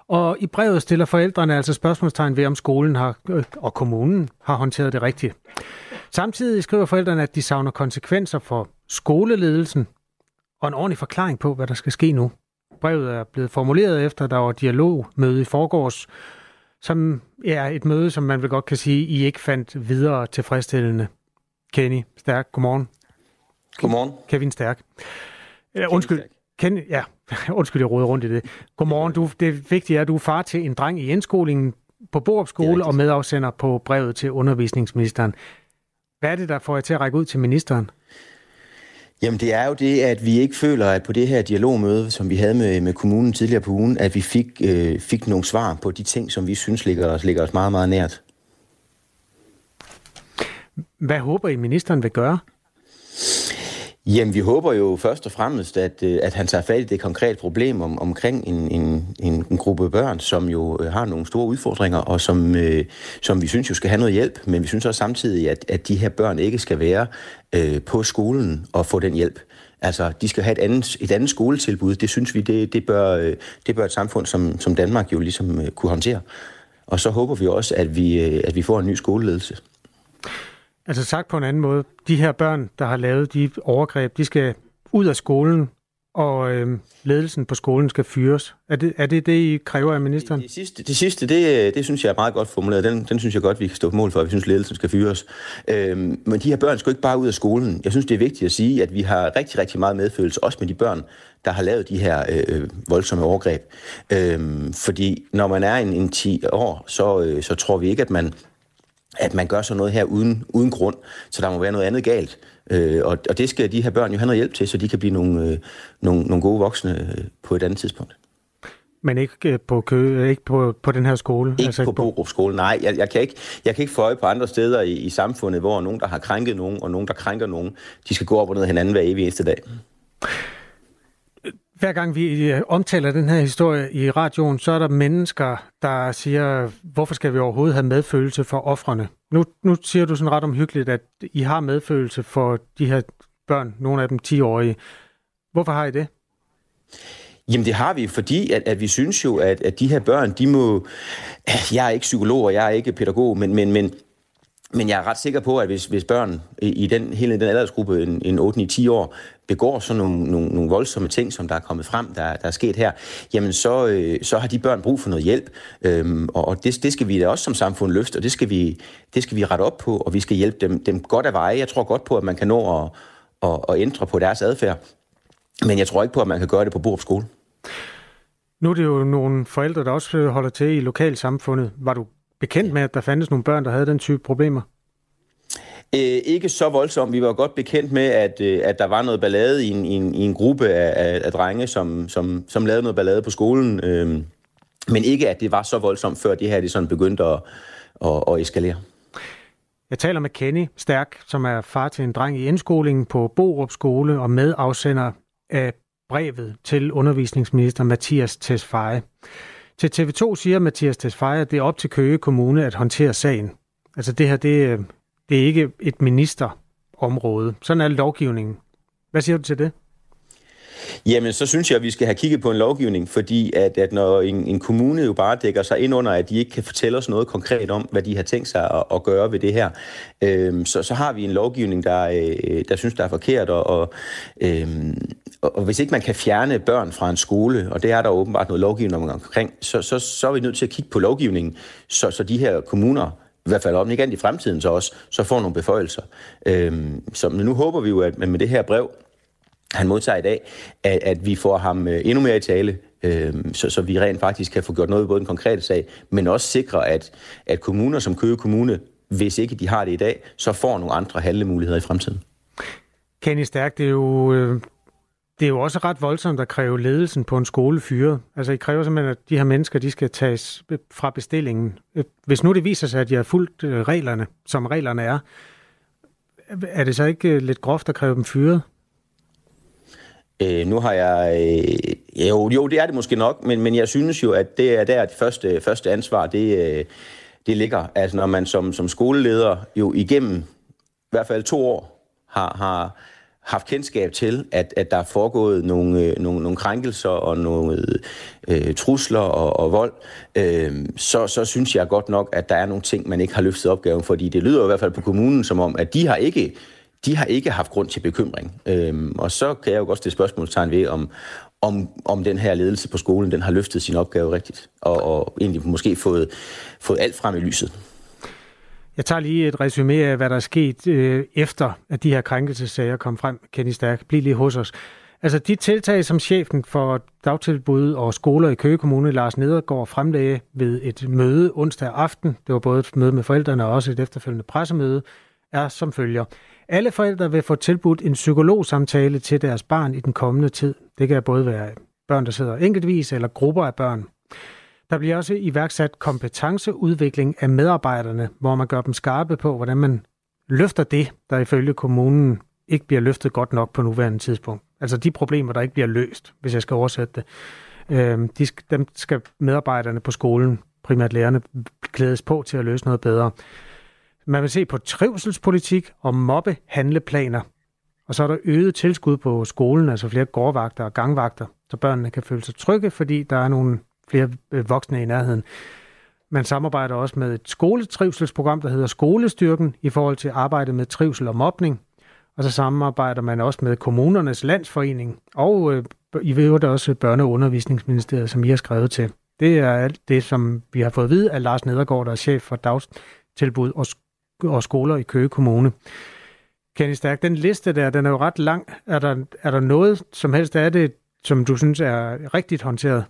S3: Og i brevet stiller forældrene altså spørgsmålstegn ved, om skolen har, øh, og kommunen har håndteret det rigtigt. Samtidig skriver forældrene, at de savner konsekvenser for skoleledelsen og en ordentlig forklaring på, hvad der skal ske nu. Brevet er blevet formuleret efter, der var dialogmøde i forgårs, som er et møde, som man vil godt kan sige, I ikke fandt videre tilfredsstillende. Kenny Stærk, godmorgen.
S5: Godmorgen.
S3: Kevin Stærk. Kevin undskyld, Stærk. Ken, ja, undskyld, jeg råder rundt i det. Godmorgen. Du, det vigtige er, at du er far til en dreng i indskolingen på Borup Skole og medafsender på brevet til undervisningsministeren. Hvad er det, der får jer til at række ud til ministeren?
S5: Jamen det er jo det, at vi ikke føler, at på det her dialogmøde, som vi havde med, med kommunen tidligere på ugen, at vi fik, øh, fik nogle svar på de ting, som vi synes ligger os, ligger os meget, meget nært.
S3: Hvad håber I, ministeren vil gøre?
S5: Jamen, vi håber jo først og fremmest, at, øh, at han tager fat i det konkrete problem om, omkring en, en, en, en gruppe børn, som jo øh, har nogle store udfordringer, og som, øh, som vi synes jo skal have noget hjælp. Men vi synes også samtidig, at, at de her børn ikke skal være øh, på skolen og få den hjælp. Altså, de skal have et andet, et andet skoletilbud. Det synes vi, det, det, bør, øh, det bør et samfund som, som Danmark jo ligesom kunne håndtere. Og så håber vi også, at vi, at vi får en ny skoleledelse.
S3: Altså sagt på en anden måde, de her børn, der har lavet de overgreb, de skal ud af skolen, og øh, ledelsen på skolen skal fyres. Er det, er det det, I kræver af ministeren?
S5: Det, det sidste, det, sidste det, det synes jeg er meget godt formuleret. Den, den synes jeg godt, vi kan stå på mål for, at vi synes, ledelsen skal fyres. Øhm, men de her børn skal ikke bare ud af skolen. Jeg synes, det er vigtigt at sige, at vi har rigtig, rigtig meget medfølelse, også med de børn, der har lavet de her øh, øh voldsomme overgreb. Øhm, fordi når man er en, en 10 år, så, øh, så tror vi ikke, at man at man gør sådan noget her uden, uden grund, så der må være noget andet galt. Øh, og, og det skal de her børn jo have noget hjælp til, så de kan blive nogle, øh, nogle, nogle gode voksne øh, på et andet tidspunkt.
S3: Men ikke øh, på kø, ikke på, på den her skole?
S5: Ikke altså, på Borup skole, nej. Jeg, jeg, kan ikke, jeg kan ikke få øje på andre steder i, i samfundet, hvor nogen, der har krænket nogen, og nogen, der krænker nogen, de skal gå op og ned hinanden hver evig eneste dag.
S3: Hver gang vi øh, omtaler den her historie i radioen, så er der mennesker, der siger, hvorfor skal vi overhovedet have medfølelse for offrene? Nu, nu siger du sådan ret omhyggeligt, at I har medfølelse for de her børn, nogle af dem 10-årige. Hvorfor har I det?
S5: Jamen det har vi, fordi at, at vi synes jo, at, at de her børn, de må... Jeg er ikke psykolog, og jeg er ikke pædagog, men, men, men men jeg er ret sikker på, at hvis, hvis børn i, den, hele den aldersgruppe, en, en 8-10 år, begår sådan nogle, nogle, nogle voldsomme ting, som der er kommet frem, der, der er sket her, jamen så, øh, så har de børn brug for noget hjælp. Øhm, og og det, det skal vi da også som samfund løfte, og det skal vi, det skal vi rette op på, og vi skal hjælpe dem, dem godt af veje. Jeg tror godt på, at man kan nå at, at, at ændre på deres adfærd, men jeg tror ikke på, at man kan gøre det på Borup Skole.
S3: Nu er det jo nogle forældre, der også holder til i lokalsamfundet. Var du bekendt med, at der fandtes nogle børn, der havde den type problemer?
S5: Øh, ikke så voldsomt. Vi var godt bekendt med, at, øh, at der var noget ballade i en, i en, i en gruppe af, af, af drenge, som, som, som lavede noget ballade på skolen. Øh, men ikke, at det var så voldsomt, før det her det sådan begyndte at, at, at eskalere.
S3: Jeg taler med Kenny Stærk, som er far til en dreng i indskolingen på Borup Skole og medafsender af brevet til undervisningsminister Mathias Tesfaye. Til TV2 siger Mathias Tesfaye, at det er op til Køge Kommune at håndtere sagen. Altså det her, det, øh, det er ikke et ministerområde. Sådan er lovgivningen. Hvad siger du til det?
S5: Jamen, så synes jeg, at vi skal have kigget på en lovgivning, fordi at, at når en, en kommune jo bare dækker sig ind under, at de ikke kan fortælle os noget konkret om, hvad de har tænkt sig at, at gøre ved det her, øhm, så, så har vi en lovgivning, der, øh, der synes, der er forkert, og, og, øhm, og hvis ikke man kan fjerne børn fra en skole, og det er der åbenbart noget lovgivning omkring, så, så, så er vi nødt til at kigge på lovgivningen, så, så de her kommuner i hvert fald om ikke i fremtiden så også, så får nogle beføjelser. Øhm, så nu håber vi jo, at med det her brev, han modtager i dag, at, at vi får ham øh, endnu mere i tale, øhm, så, så vi rent faktisk kan få gjort noget både den konkrete sag, men også sikre, at, at kommuner som Køge Kommune, hvis ikke de har det i dag, så får nogle andre handlemuligheder i fremtiden.
S3: Kenny Stærk, det er jo øh, det er jo også ret voldsomt at kræve ledelsen på en skole fyret. Altså, I kræver simpelthen, at de her mennesker, de skal tages øh, fra bestillingen. Øh, hvis nu det viser sig, at de har fulgt øh, reglerne, som reglerne er, er det så ikke lidt groft at kræve dem fyret?
S5: Øh, nu har jeg... Øh, jo, jo, det er det måske nok, men, men jeg synes jo, at det er der, det første, første ansvar, det, øh, det ligger. Altså, når man som, som skoleleder jo igennem i hvert fald to år har, har
S12: haft kendskab til, at, at der er foregået nogle, øh, nogle, nogle krænkelser og nogle øh, trusler og, og vold, øh, så, så synes jeg godt nok, at der er nogle ting, man ikke har løftet opgaven, fordi det lyder i hvert fald på kommunen som om, at de har ikke de har ikke haft grund til bekymring. Øhm, og så kan jeg jo godt stille spørgsmålstegn ved, om, om, om den her ledelse på skolen den har løftet sin opgave rigtigt, og, og egentlig måske fået, fået alt frem i lyset.
S3: Jeg tager lige et resume af, hvad der er sket øh, efter, at de her krænkelsesager kom frem. Kenny Stærk, bliv lige hos os. Altså de tiltag, som chefen for dagtilbud og skoler i Køge Kommune, Lars Nedergaard, fremlagde ved et møde onsdag aften, det var både et møde med forældrene og også et efterfølgende pressemøde, er som følger. Alle forældre vil få tilbudt en psykologsamtale til deres barn i den kommende tid. Det kan både være børn, der sidder enkeltvis, eller grupper af børn. Der bliver også iværksat kompetenceudvikling af medarbejderne, hvor man gør dem skarpe på, hvordan man løfter det, der ifølge kommunen ikke bliver løftet godt nok på nuværende tidspunkt. Altså de problemer, der ikke bliver løst, hvis jeg skal oversætte det. Øh, de, dem skal medarbejderne på skolen, primært lærerne, klædes på til at løse noget bedre. Man vil se på trivselspolitik og mobbehandleplaner. Og så er der øget tilskud på skolen, altså flere gårdvagter og gangvagter, så børnene kan føle sig trygge, fordi der er nogle flere øh, voksne i nærheden. Man samarbejder også med et skoletrivselsprogram, der hedder Skolestyrken, i forhold til arbejdet med trivsel og mobning. Og så samarbejder man også med kommunernes landsforening, og øh, i øvrigt også Børne- og Undervisningsministeriet, som I har skrevet til. Det er alt det, som vi har fået at vide af Lars Nedergaard, der er chef for dagstilbud og og skoler i Køge Kommune. Kenny Stærk, den liste der, den er jo ret lang. Er der, er der noget som helst af det, som du synes er rigtigt håndteret?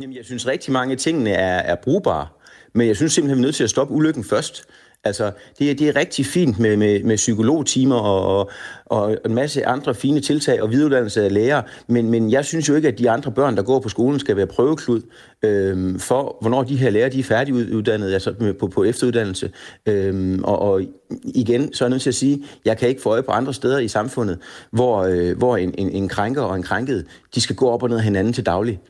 S12: Jamen, jeg synes rigtig mange af tingene er, er brugbare, men jeg synes simpelthen, vi er nødt til at stoppe ulykken først. Altså, det er, det er rigtig fint med, med, med psykologtimer og, og en masse andre fine tiltag og videreuddannelse af lærere, men, men jeg synes jo ikke, at de andre børn, der går på skolen, skal være prøveklud øhm, for, hvornår de her lærere de er færdiguddannede, altså på, på efteruddannelse. Øhm, og, og igen, så er jeg nødt til at sige, jeg kan ikke få øje på andre steder i samfundet, hvor, øh, hvor en, en, en krænker og en krænket, de skal gå op og ned af hinanden til daglig.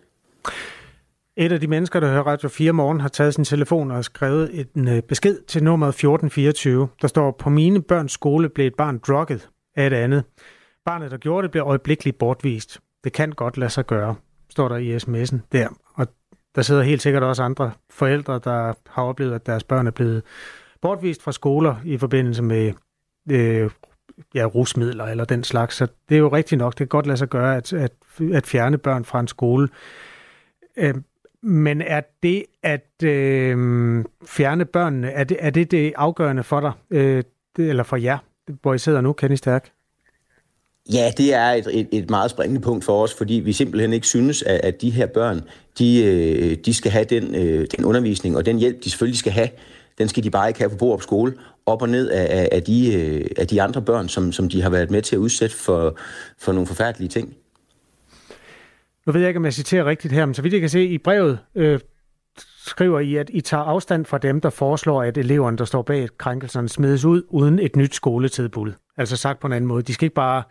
S3: Et af de mennesker, der hører Radio 4 morgen, har taget sin telefon og skrevet en øh, besked til nummer 1424. Der står, på mine børns skole blev et barn drukket af et andet. Barnet, der gjorde det, blev øjeblikkeligt bortvist. Det kan godt lade sig gøre, står der i sms'en der. Og der sidder helt sikkert også andre forældre, der har oplevet, at deres børn er blevet bortvist fra skoler i forbindelse med øh, ja, rusmidler eller den slags. Så det er jo rigtigt nok. Det kan godt lade sig gøre at, at, at fjerne børn fra en skole. Øh, men er det at øh, fjerne børnene, er det, er det det afgørende for dig, øh, det, eller for jer, hvor I sidder nu, Kenny Stærk?
S12: Ja, det er et, et, et meget springende punkt for os, fordi vi simpelthen ikke synes, at, at de her børn, de, øh, de skal have den, øh, den undervisning og den hjælp, de selvfølgelig skal have. Den skal de bare ikke have på Borup skole, op og ned af, af, de, øh, af de andre børn, som, som de har været med til at udsætte for, for nogle forfærdelige ting.
S3: Nu ved jeg ikke, om jeg citerer rigtigt her, men så vidt jeg kan se i brevet, øh, skriver I, at I tager afstand fra dem, der foreslår, at eleverne, der står bag krænkelserne, smides ud uden et nyt skoletilbud. Altså sagt på en anden måde. De skal ikke bare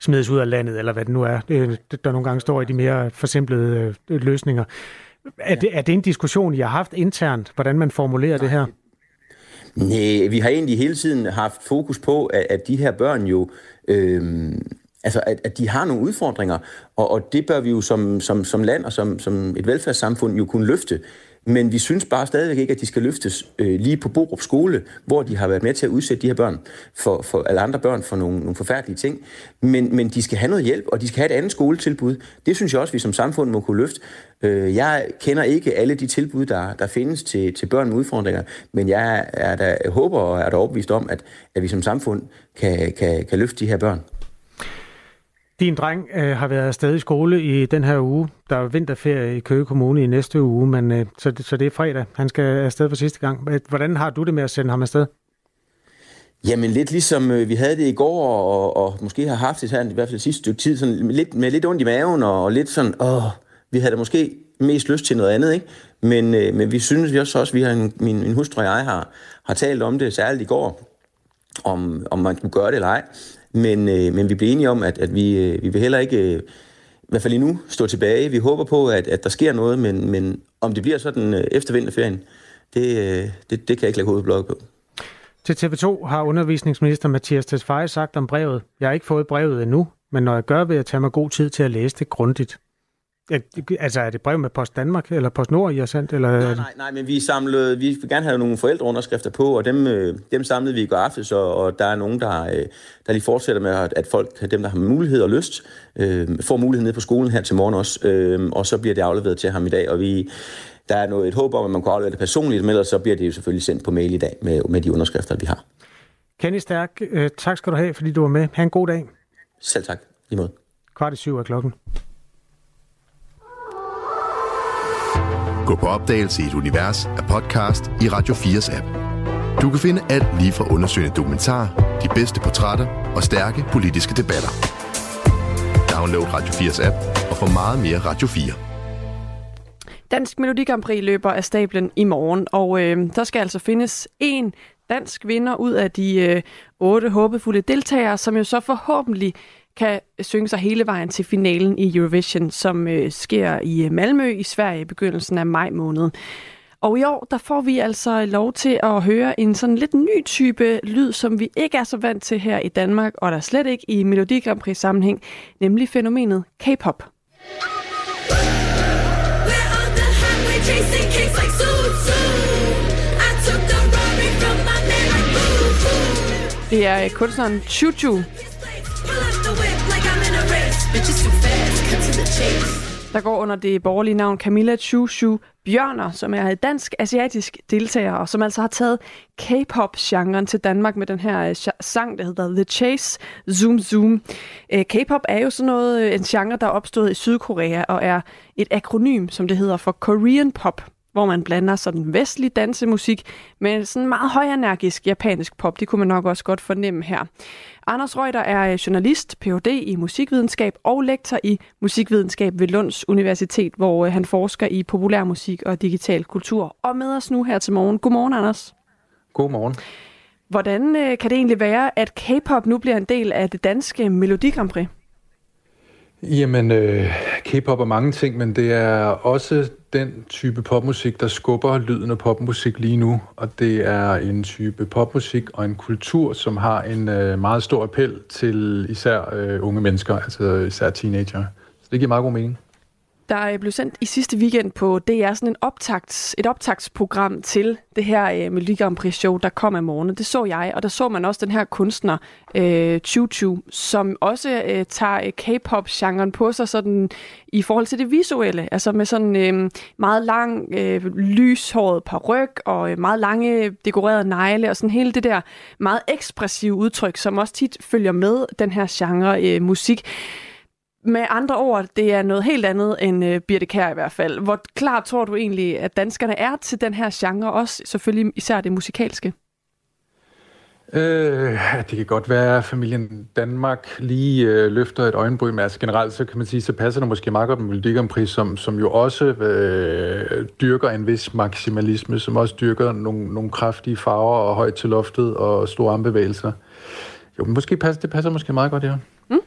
S3: smides ud af landet, eller hvad det nu er, øh, der nogle gange står i de mere forsimplede øh, løsninger. Er, det, er det en diskussion, I har haft internt, hvordan man formulerer Nej. det her?
S12: Nej, vi har egentlig hele tiden haft fokus på, at, at de her børn jo øh, Altså, at, at de har nogle udfordringer, og, og det bør vi jo som, som, som land og som, som et velfærdssamfund jo kunne løfte. Men vi synes bare stadigvæk ikke, at de skal løftes øh, lige på Borup skole, hvor de har været med til at udsætte de her børn, for, for alle andre børn, for nogle, nogle forfærdelige ting. Men, men de skal have noget hjælp, og de skal have et andet skoletilbud. Det synes jeg også, vi som samfund må kunne løfte. Øh, jeg kender ikke alle de tilbud, der, der findes til, til børn med udfordringer, men jeg er der, håber og er der overbevist om, at, at vi som samfund kan, kan, kan løfte de her børn.
S3: Din dreng øh, har været afsted i skole i den her uge. Der er vinterferie i Køge Kommune i næste uge, men øh, så, det, så det er fredag. Han skal afsted for sidste gang. Hvordan har du det med at sende ham afsted?
S12: Jamen lidt ligesom øh, vi havde det i går, og, og måske har haft det her i hvert fald sidste stykke tid, sådan lidt, med lidt ondt i maven, og, og lidt sådan, åh, vi havde da måske mest lyst til noget andet, ikke? Men, øh, men vi synes vi også, også vi har en, min, min hustru og jeg har, har talt om det, særligt i går, om, om man kunne gøre det eller ej. Men, øh, men vi blev enige om, at, at vi, øh, vi vil heller ikke, øh, i hvert fald endnu, stå tilbage. Vi håber på, at, at der sker noget, men, men om det bliver sådan øh, efter vinterferien, det, øh, det, det kan jeg ikke lægge hovedet på.
S3: Til TV2 har undervisningsminister Mathias Tesfaye sagt om brevet, jeg har ikke fået brevet endnu, men når jeg gør, vil jeg tage mig god tid til at læse det grundigt. Ja, altså, er det brev med Post Danmark eller Post Nord, I har sendt? Eller...
S12: Nej, nej, nej, men vi samlede, vi vil gerne have nogle forældreunderskrifter på, og dem, øh, dem samlede vi i går aftes, og, og der er nogen, der, øh, der lige fortsætter med, at folk, dem der har mulighed og lyst, øh, får mulighed nede på skolen her til morgen også, øh, og så bliver det afleveret til ham i dag, og vi, der er noget, et håb om, at man kan aflevere det personligt, men ellers så bliver det jo selvfølgelig sendt på mail i dag med, med de underskrifter, vi har.
S3: Kenny Stærk, øh, tak skal du have, fordi du var med. Ha' en god dag.
S12: Selv tak. I måde.
S3: Kvart i syv er klokken.
S2: Gå på opdagelse i et univers af podcast i Radio 4's app. Du kan finde alt lige fra undersøgende dokumentar, de bedste portrætter og stærke politiske debatter. Download Radio 4's app og få meget mere Radio 4.
S4: Dansk Melodi Grand Prix løber af stablen i morgen, og øh, der skal altså findes en dansk vinder ud af de øh, otte håbefulde deltagere, som jo så forhåbentlig kan synge sig hele vejen til finalen i Eurovision, som øh, sker i Malmø i Sverige i begyndelsen af maj måned. Og i år, der får vi altså lov til at høre en sådan lidt ny type lyd, som vi ikke er så vant til her i Danmark, og der slet ikke i Melodi Grand Prix sammenhæng, nemlig fænomenet K-pop. Det er kunstneren Chuchu, der går under det borgerlige navn Camilla Chushu Bjørner, som er et dansk-asiatisk deltager, og som altså har taget K-pop-genren til Danmark med den her øh, sang, der hedder The Chase Zoom Zoom. Øh, K-pop er jo sådan noget, øh, en genre, der er opstået i Sydkorea, og er et akronym, som det hedder, for Korean Pop hvor man blander sådan vestlig dansemusik med sådan meget højenergisk japansk pop. Det kunne man nok også godt fornemme her. Anders Reuter er journalist, Ph.D. i musikvidenskab og lektor i musikvidenskab ved Lunds Universitet, hvor han forsker i populærmusik og digital kultur. Og med os nu her til morgen. Godmorgen, Anders.
S13: Godmorgen.
S4: Hvordan kan det egentlig være, at K-pop nu bliver en del af det danske Melodi Grand Prix?
S13: Jamen, øh, K-pop er mange ting, men det er også den type popmusik, der skubber lyden af popmusik lige nu. Og det er en type popmusik og en kultur, som har en øh, meget stor appel til især øh, unge mennesker, altså især teenager. Så det giver meget god mening.
S4: Der øh, blev sendt i sidste weekend på DR sådan en optagts, et optagtsprogram til det her øh, Melodi Grand Prix show, der kom i morgen. Det så jeg, og der så man også den her kunstner, øh, Chu Chu, som også øh, tager øh, K-pop-genren på sig sådan, i forhold til det visuelle. Altså med sådan øh, meget lang, øh, lyshåret paryk og øh, meget lange dekorerede negle og sådan hele det der meget ekspressive udtryk, som også tit følger med den her genre øh, musik. Med andre ord, det er noget helt andet end uh, Birte Kær i hvert fald. Hvor klar tror du egentlig, at danskerne er til den her genre, også selvfølgelig især det musikalske?
S13: Øh, det kan godt være, at familien Danmark lige øh, løfter et øjenbryn, men altså generelt så kan man sige, så passer det måske meget godt med Melodi Grand Prix, som, som jo også øh, dyrker en vis maksimalisme, som også dyrker nogle, nogle kraftige farver og højt til loftet og store armbevægelser. Jo, men måske passer, det passer måske meget godt, ja. Mm.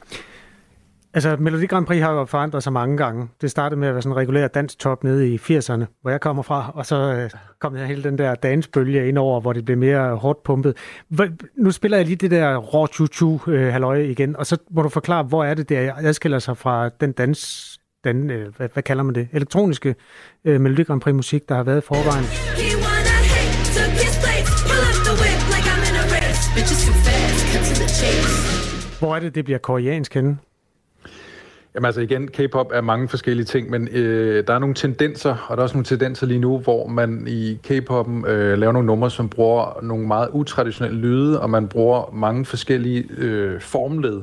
S3: Altså, Melodi Grand Prix har jo forandret sig mange gange. Det startede med at være sådan en regulær dansk top nede i 80'erne, hvor jeg kommer fra, og så øh, kom der hele den der dansbølge ind over, hvor det blev mere hårdt pumpet. Nu spiller jeg lige det der rå chu øh, halløj igen, og så må du forklare, hvor er det der adskiller sig fra den dans, den, øh, hvad, hvad kalder man det, elektroniske øh, Melodi Grand Prix musik, der har været i forvejen. Hvor er det, det bliver koreansk henne?
S13: Jamen altså igen, K-pop er mange forskellige ting, men øh, der er nogle tendenser, og der er også nogle tendenser lige nu, hvor man i K-poppen øh, laver nogle numre, som bruger nogle meget utraditionelle lyde, og man bruger mange forskellige øh, formled,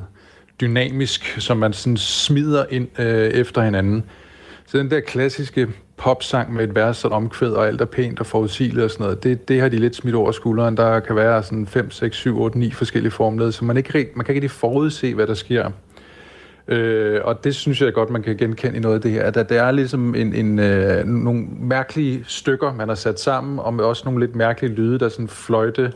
S13: dynamisk, som man sådan smider ind øh, efter hinanden. Så den der klassiske popsang med et vers som omkvæd, og alt er pænt og forudsigeligt og sådan noget, det, det har de lidt smidt over skulderen. Der kan være sådan 5, 6, 7, 8, 9 forskellige formled, så man, ikke, man kan ikke rigtig forudse, hvad der sker. Øh, og det synes jeg godt, man kan genkende i noget af det her, at det er ligesom en, en, øh, nogle mærkelige stykker, man har sat sammen, og med også nogle lidt mærkelige lyde, der er sådan fløjte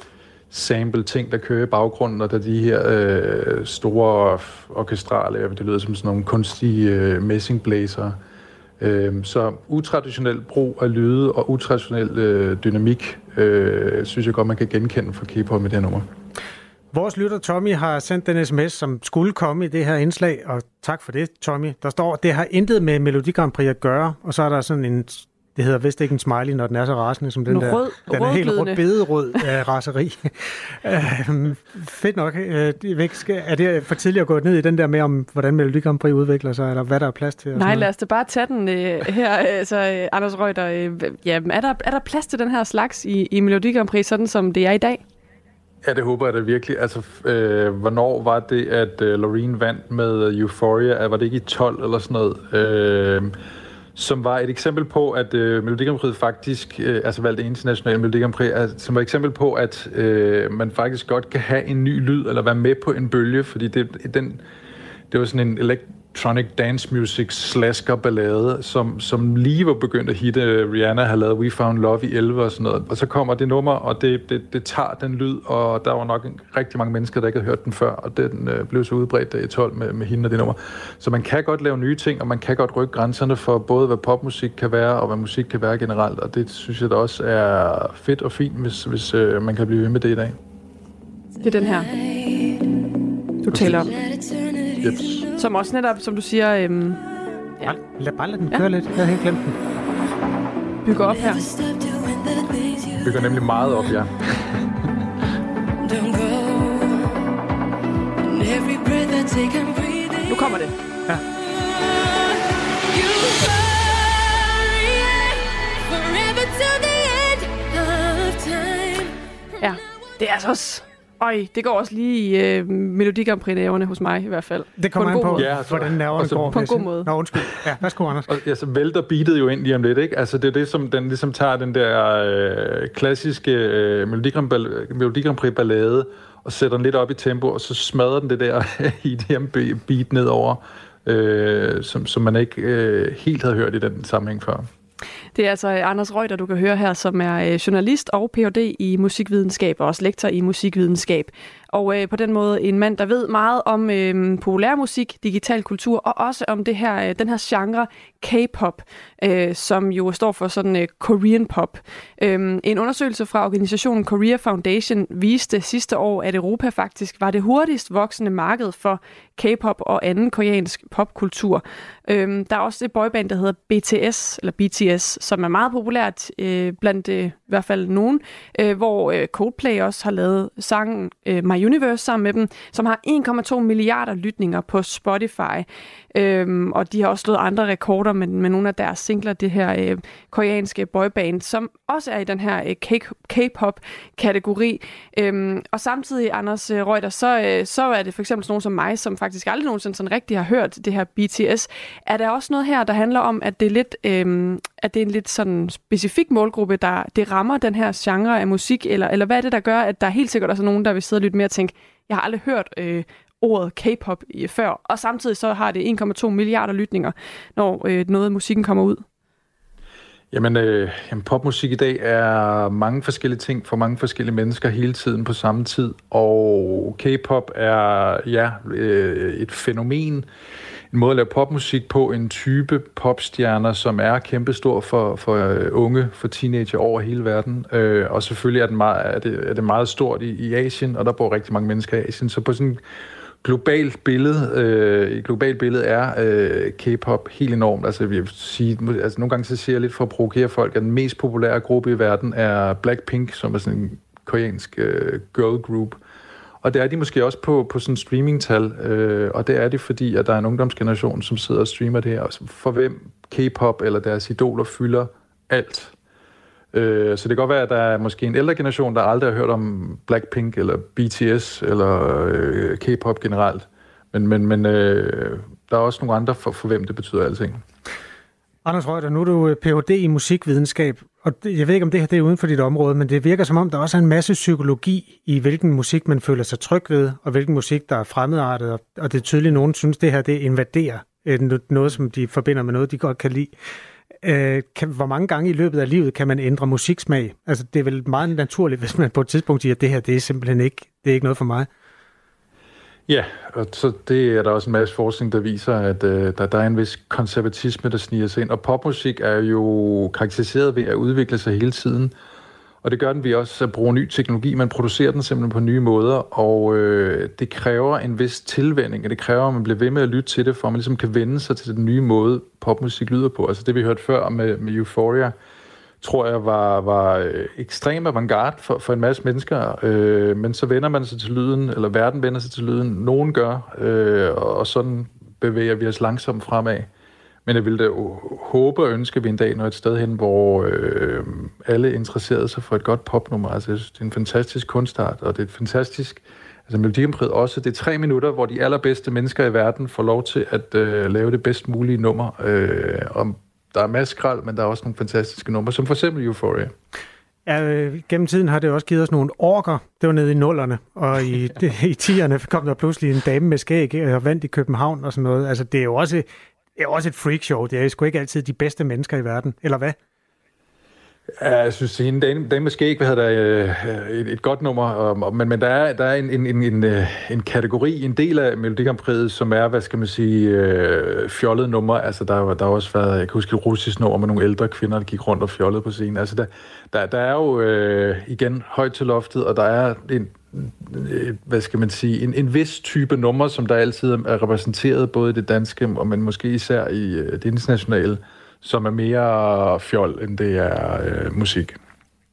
S13: sample ting, der kører i baggrunden, og der er de her øh, store orkestrale, det lyder som sådan nogle kunstige øh, messingblæser. Øh, så utraditionel brug af lyde og utraditionel øh, dynamik, øh, synes jeg godt, man kan genkende fra K-pop med det her nummer.
S3: Vores lytter Tommy har sendt den sms, som skulle komme i det her indslag, og tak for det, Tommy. Der står, det har intet med Melodi Grand Prix at gøre, og så er der sådan en det hedder vist ikke en smiley, når den er så rasende som den
S4: rød,
S3: der. Den er helt rød, bederød af raseri. uh, fedt nok. Uh, er det for tidligt at gå ned i den der med, om hvordan Melodi Grand Prix udvikler sig, eller hvad der er plads til?
S4: Nej, lad os da bare tage den uh, her. Altså, uh, Anders Reuter, uh, ja, er, der, er der plads til den her slags i, i Melodi Grand Prix, sådan som det er i dag?
S13: Ja, det håber jeg da virkelig. Altså, øh, hvornår var det, at øh, Loreen vandt med øh, Euphoria? Var det ikke i 12 eller sådan noget? Øh, som var et eksempel på, at øh, Melodi Grand Prix faktisk, øh, altså valgte internationale Melodi Grand Prix, altså, som var et eksempel på, at øh, man faktisk godt kan have en ny lyd, eller være med på en bølge, fordi det, den, det var sådan en elekt electronic dance music slasker ballade, som, som lige var begyndt at hitte. Rihanna har lavet We Found Love i 11 og sådan noget. Og så kommer det nummer, og det, det, det tager den lyd, og der var nok rigtig mange mennesker, der ikke havde hørt den før, og den øh, blev så udbredt der i 12 med, med hende og det nummer. Så man kan godt lave nye ting, og man kan godt rykke grænserne for både, hvad popmusik kan være, og hvad musik kan være generelt, og det synes jeg da også er fedt og fint, hvis, hvis øh, man kan blive ved med det i dag.
S4: Det er den her, du taler om.
S13: Yep.
S4: Som også netop, som du siger... Øhm,
S3: ja. bare, lad, bare lad den køre ja. lidt. Jeg havde helt glemt den.
S4: Bygger op her.
S13: Bygger nemlig meget op, ja.
S4: nu kommer det.
S3: Ja.
S4: Ja, det er altså også Øj, det går også lige i øh, Melodi Grand Prix hos mig i hvert fald.
S3: Det kommer
S4: på
S3: an på,
S13: ja, så,
S3: hvordan nerverne
S13: så,
S3: går.
S4: På en god måde.
S3: Nå, undskyld. Ja, værsgo, Anders.
S13: Og ja, så vælter beatet jo ind lige om lidt, ikke? Altså, det er det, som den ligesom tager den der øh, klassiske øh, Melodi, Grand, Melodi Grand Prix ballade, og sætter den lidt op i tempo, og så smadrer den det der EDM-beat nedover, øh, som, som man ikke øh, helt havde hørt i den sammenhæng før.
S4: Det er altså øh, Anders Reuter, du kan høre her, som er øh, journalist og Ph.D. i musikvidenskab og også lektor i musikvidenskab. Og øh, på den måde en mand, der ved meget om øh, populærmusik, digital kultur og også om det her, øh, den her genre K-pop, øh, som jo står for sådan øh, Korean pop. Øh, en undersøgelse fra organisationen Korea Foundation viste sidste år, at Europa faktisk var det hurtigst voksende marked for K-pop og anden koreansk popkultur. Øh, der er også et boyband, der hedder BTS, eller BTS, som er meget populært øh, blandt øh, i hvert fald nogen, øh, hvor øh, Coldplay også har lavet sangen øh, My Universe sammen med dem, som har 1,2 milliarder lytninger på Spotify. Øhm, og de har også slået andre rekorder med, med nogle af deres singler, det her øh, koreanske boyband, som også er i den her øh, K-pop-kategori. Øhm, og samtidig, Anders øh, Reuter, så, øh, så er det for eksempel sådan nogen som mig, som faktisk aldrig nogensinde sådan rigtig har hørt det her BTS. Er der også noget her, der handler om, at det er lidt, øh, at det er en lidt sådan specifik målgruppe, der det rammer den her genre af musik, eller, eller hvad er det, der gør, at der helt sikkert også er nogen, der vil sidde og lytte mere og tænke, jeg har aldrig hørt øh, ordet K-pop før, og samtidig så har det 1,2 milliarder lytninger, når øh, noget af musikken kommer ud.
S13: Jamen, øh, jamen, popmusik i dag er mange forskellige ting for mange forskellige mennesker hele tiden på samme tid, og K-pop er ja øh, et fænomen, en måde at lave popmusik på, en type popstjerner, som er kæmpestor for, for øh, unge, for teenager over hele verden. Øh, og selvfølgelig er, den meget, er, det, er det meget stort i, i Asien, og der bor rigtig mange mennesker i Asien. Så på sådan globalt billede, øh, et globalt billede er øh, K-pop helt enormt. Altså, vi vil sige, altså, nogle gange så siger jeg lidt for at provokere folk, at den mest populære gruppe i verden er Blackpink, som er sådan en koreansk øh, girl group. Og det er de måske også på, på sådan streamingtal, øh, og det er det, fordi at der er en ungdomsgeneration, som sidder og streamer det her, for hvem K-pop eller deres idoler fylder alt. Øh, så det kan godt være, at der er måske en ældre generation, der aldrig har hørt om Blackpink eller BTS eller øh, K-pop generelt. Men, men, men øh, der er også nogle andre, for, for hvem det betyder alting.
S3: Anders Røgter, nu er du øh, Ph.D. i musikvidenskab, og jeg ved ikke, om det her det er uden for dit område, men det virker som om, der også er en masse psykologi i, hvilken musik man føler sig tryg ved, og hvilken musik, der er fremmedartet, og det er tydeligt, at nogen synes, det her det invaderer øh, noget, som de forbinder med noget, de godt kan lide. Øh, kan, hvor mange gange i løbet af livet kan man ændre musiksmag? Altså, det er vel meget naturligt, hvis man på et tidspunkt siger, at det her, det er simpelthen ikke, det er ikke noget for mig.
S13: Ja, og så det er der også en masse forskning, der viser, at øh, der, der er en vis konservatisme, der sniger sig ind. Og popmusik er jo karakteriseret ved at udvikle sig hele tiden. Og det gør den ved også at bruge ny teknologi. Man producerer den simpelthen på nye måder, og øh, det kræver en vis tilvænding, og det kræver, at man bliver ved med at lytte til det, for at man ligesom kan vende sig til den nye måde, popmusik lyder på. Altså det, vi hørte før med, med Euphoria, tror jeg var, var øh, ekstrem avantgarde for, for en masse mennesker, øh, men så vender man sig til lyden, eller verden vender sig til lyden, nogen gør, øh, og sådan bevæger vi os langsomt fremad. Men jeg ville da håbe og ønske, at vi en dag når et sted hen, hvor øh, alle interesserede sig for et godt popnummer. Altså, jeg synes, det er en fantastisk kunstart, og det er et fantastisk... Altså, Melodikampriet også, det er tre minutter, hvor de allerbedste mennesker i verden får lov til at øh, lave det bedst mulige nummer. Øh, og der er masser skrald, men der er også nogle fantastiske numre, som for eksempel Euphoria.
S3: Ja, øh, gennem tiden har det også givet os nogle orker. Det var nede i nullerne, og i, i tierne kom der pludselig en dame med skæg og vandt i København og sådan noget. Altså, det er jo også det er også et freakshow. Det er sgu ikke altid de bedste mennesker i verden, eller hvad?
S13: Ja, jeg synes, at dame, dame måske ikke hvad der øh, et, et godt nummer, og, men, men der er, der er en, en, en, en, øh, kategori, en del af Melodikampriet, som er, hvad skal man sige, øh, fjollet nummer. Altså, der, der har også været, jeg kan huske et russisk nummer med nogle ældre kvinder, der gik rundt og fjollede på scenen. Altså, der, der, der er jo øh, igen højt til loftet, og der er en, Øh, hvad skal man sige, en, en vis type nummer, som der altid er repræsenteret, både i det danske, og men måske især i øh, det internationale, som er mere fjol, end det er øh, musik.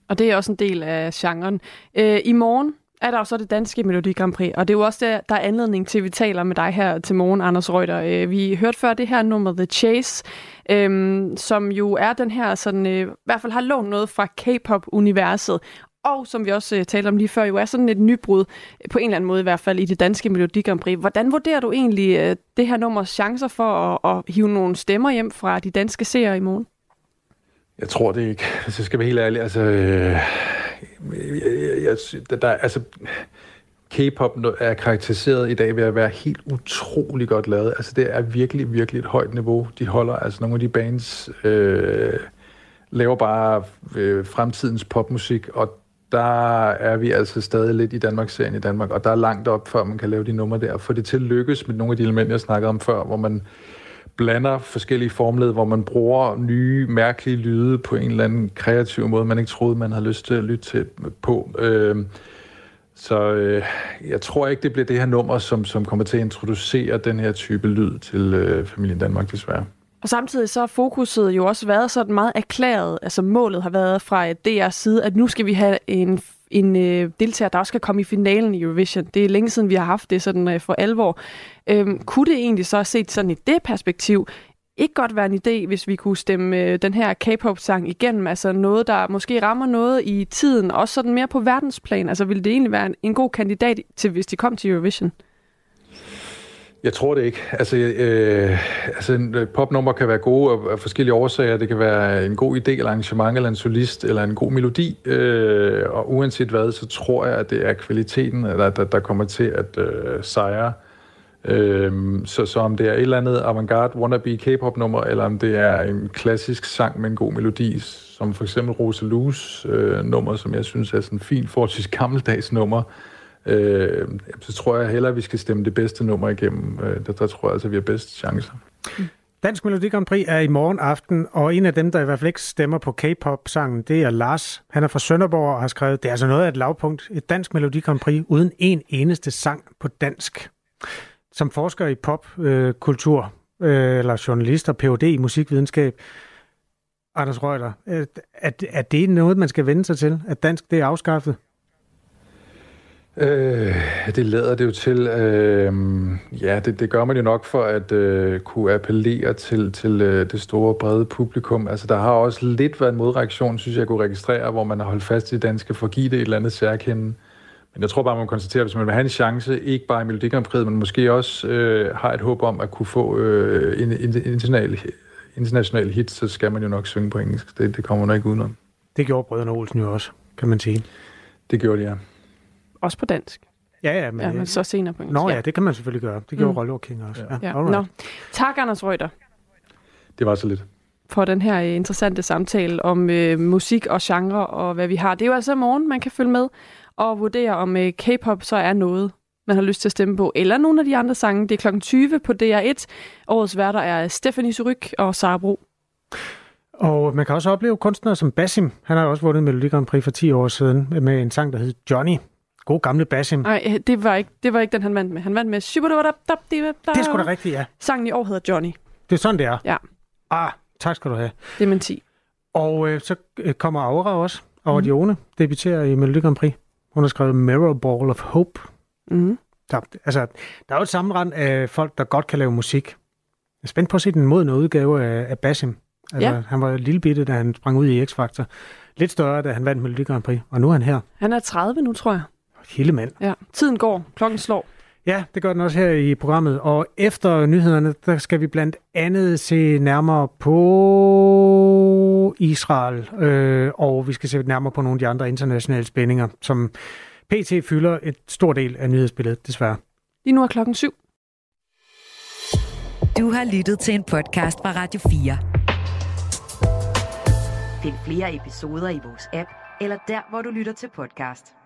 S4: Og det er også en del af genren. Øh, I morgen er der jo så det danske Melodi Grand Prix, og det er jo også der, der er anledning til, at vi taler med dig her til morgen, Anders Røgter. Øh, vi hørte før det her nummer The Chase, øh, som jo er den her, sådan, øh, i hvert fald har lånt noget fra K-pop-universet, og som vi også øh, talte om lige før, jo er sådan et nybrud, øh, på en eller anden måde i hvert fald, i det danske Melodi Grand Prix. Hvordan vurderer du egentlig øh, det her nummers chancer for at, at hive nogle stemmer hjem fra de danske seere i morgen?
S13: Jeg tror det ikke, hvis jeg skal være helt ærlig. Altså, øh, jeg, jeg, der, altså, K-pop er karakteriseret i dag ved at være helt utrolig godt lavet. Altså, det er virkelig, virkelig et højt niveau. De holder, altså nogle af de bands øh, laver bare øh, fremtidens popmusik, og der er vi altså stadig lidt i Danmarks-serien i Danmark, og der er langt op, før man kan lave de numre der. For det til lykkes med nogle af de elementer, jeg snakkede om før, hvor man blander forskellige formled, hvor man bruger nye, mærkelige lyde på en eller anden kreativ måde, man ikke troede, man havde lyst til at lytte til øh, på. Øh, så øh, jeg tror ikke, det bliver det her nummer, som, som kommer til at introducere den her type lyd til øh, familien Danmark, desværre.
S4: Og samtidig så har fokuset jo også været sådan meget erklæret, altså målet har været fra øh, DR's side, at nu skal vi have en en øh, deltager, der også skal komme i finalen i Eurovision. Det er længe siden, vi har haft det sådan øh, for alvor. Øhm, kunne det egentlig så set sådan i det perspektiv ikke godt være en idé, hvis vi kunne stemme øh, den her K-pop-sang igennem? Altså noget, der måske rammer noget i tiden, også sådan mere på verdensplan. Altså ville det egentlig være en, en god kandidat til, hvis de kom til Eurovision?
S13: Jeg tror det ikke. Altså, øh, altså en øh, popnummer kan være gode af forskellige årsager. Det kan være en god idé eller arrangement, eller en solist, eller en god melodi. Øh, og uanset hvad, så tror jeg, at det er kvaliteten, der, der, der kommer til at øh, sejre. Øh, så, så om det er et eller andet avantgarde wannabe K-pop-nummer, eller om det er en klassisk sang med en god melodi, som for eksempel Rosalus øh, nummer, som jeg synes er sådan en fin, forholdsvis gammeldags nummer, øh, øh, så tror jeg hellere, at vi skal stemme det bedste nummer igennem. Øh, der, der tror jeg altså, at vi har bedst chancer.
S3: Dansk Melodi Grand Prix er i morgen aften, og en af dem, der i hvert fald ikke stemmer på K-pop-sangen, det er Lars. Han er fra Sønderborg og har skrevet, det er altså noget af et lavpunkt. Et dansk Melodi Grand Prix uden en eneste sang på dansk. Som forsker i popkultur, øh, eller journalist og Ph.D. i musikvidenskab, Anders Reuter, øh, er, er det noget, man skal vende sig til, at dansk det er afskaffet?
S13: Øh, det lader det jo til. Øh, ja, det, det gør man jo nok for at øh, kunne appellere til, til øh, det store, brede publikum. Altså, der har også lidt været en modreaktion, synes jeg, jeg kunne registrere, hvor man har holdt fast i danske for at give det et eller andet særkende. Men jeg tror bare, man kan konstatere, at hvis man vil have en chance, ikke bare i Melodikampriet, men måske også øh, har et håb om at kunne få øh, en, en international, international hit, så skal man jo nok synge på engelsk. Det, det kommer man ikke udenom.
S3: Det gjorde Brødrene Olsen jo også, kan man sige.
S13: Det gjorde de, ja.
S4: Også på dansk.
S3: Ja, ja, men,
S4: ja, men så senere på engelsk.
S3: Nå ja, det kan man selvfølgelig gøre. Det gjorde mm. Rollo King også. Ja.
S4: Ja. Nå. Tak, Anders Reuter.
S13: Det var så lidt.
S4: For den her øh, interessante samtale om øh, musik og genre og hvad vi har. Det er jo altså i morgen, man kan følge med og vurdere, om øh, K-pop så er noget man har lyst til at stemme på, eller nogle af de andre sange. Det er kl. 20 på DR1. Årets værter er Stephanie Suryk og Sara Bro.
S3: Og man kan også opleve kunstnere som Basim. Han har også vundet Melodi Grand Prix for 10 år siden med en sang, der hed Johnny. God gamle Basim.
S4: Nej, det var ikke, det var ikke den, han vandt med. Han vandt med...
S3: Det er sgu da rigtigt, ja.
S4: Sangen i år hedder Johnny.
S3: Det er sådan, det er.
S4: Ja.
S3: Ah, tak skal du have.
S4: Det er min 10.
S3: Og øh, så øh, kommer Aura også. Aura mm. Dione debuterer i Melodi Grand Prix. Hun har skrevet Mirror Ball of Hope.
S4: Mm.
S3: Der, altså, der er jo et sammenrend af folk, der godt kan lave musik. Jeg er spændt på at se den modne udgave af, af Basim. Altså,
S4: Ja.
S3: Han var lille bitte, da han sprang ud i X-Factor. Lidt større, da han vandt Melodi Grand Prix. Og nu er han her.
S4: Han er 30 nu, tror jeg.
S3: Hele mand.
S4: Ja. Tiden går. Klokken slår.
S3: Ja, det gør den også her i programmet. Og efter nyhederne, der skal vi blandt andet se nærmere på Israel, øh, og vi skal se nærmere på nogle af de andre internationale spændinger, som PT fylder et stor del af nyhedsbilledet, desværre.
S4: Lige nu er klokken syv.
S7: Du har lyttet til en podcast fra Radio 4.
S14: Find flere episoder i vores app, eller der, hvor du lytter til podcast.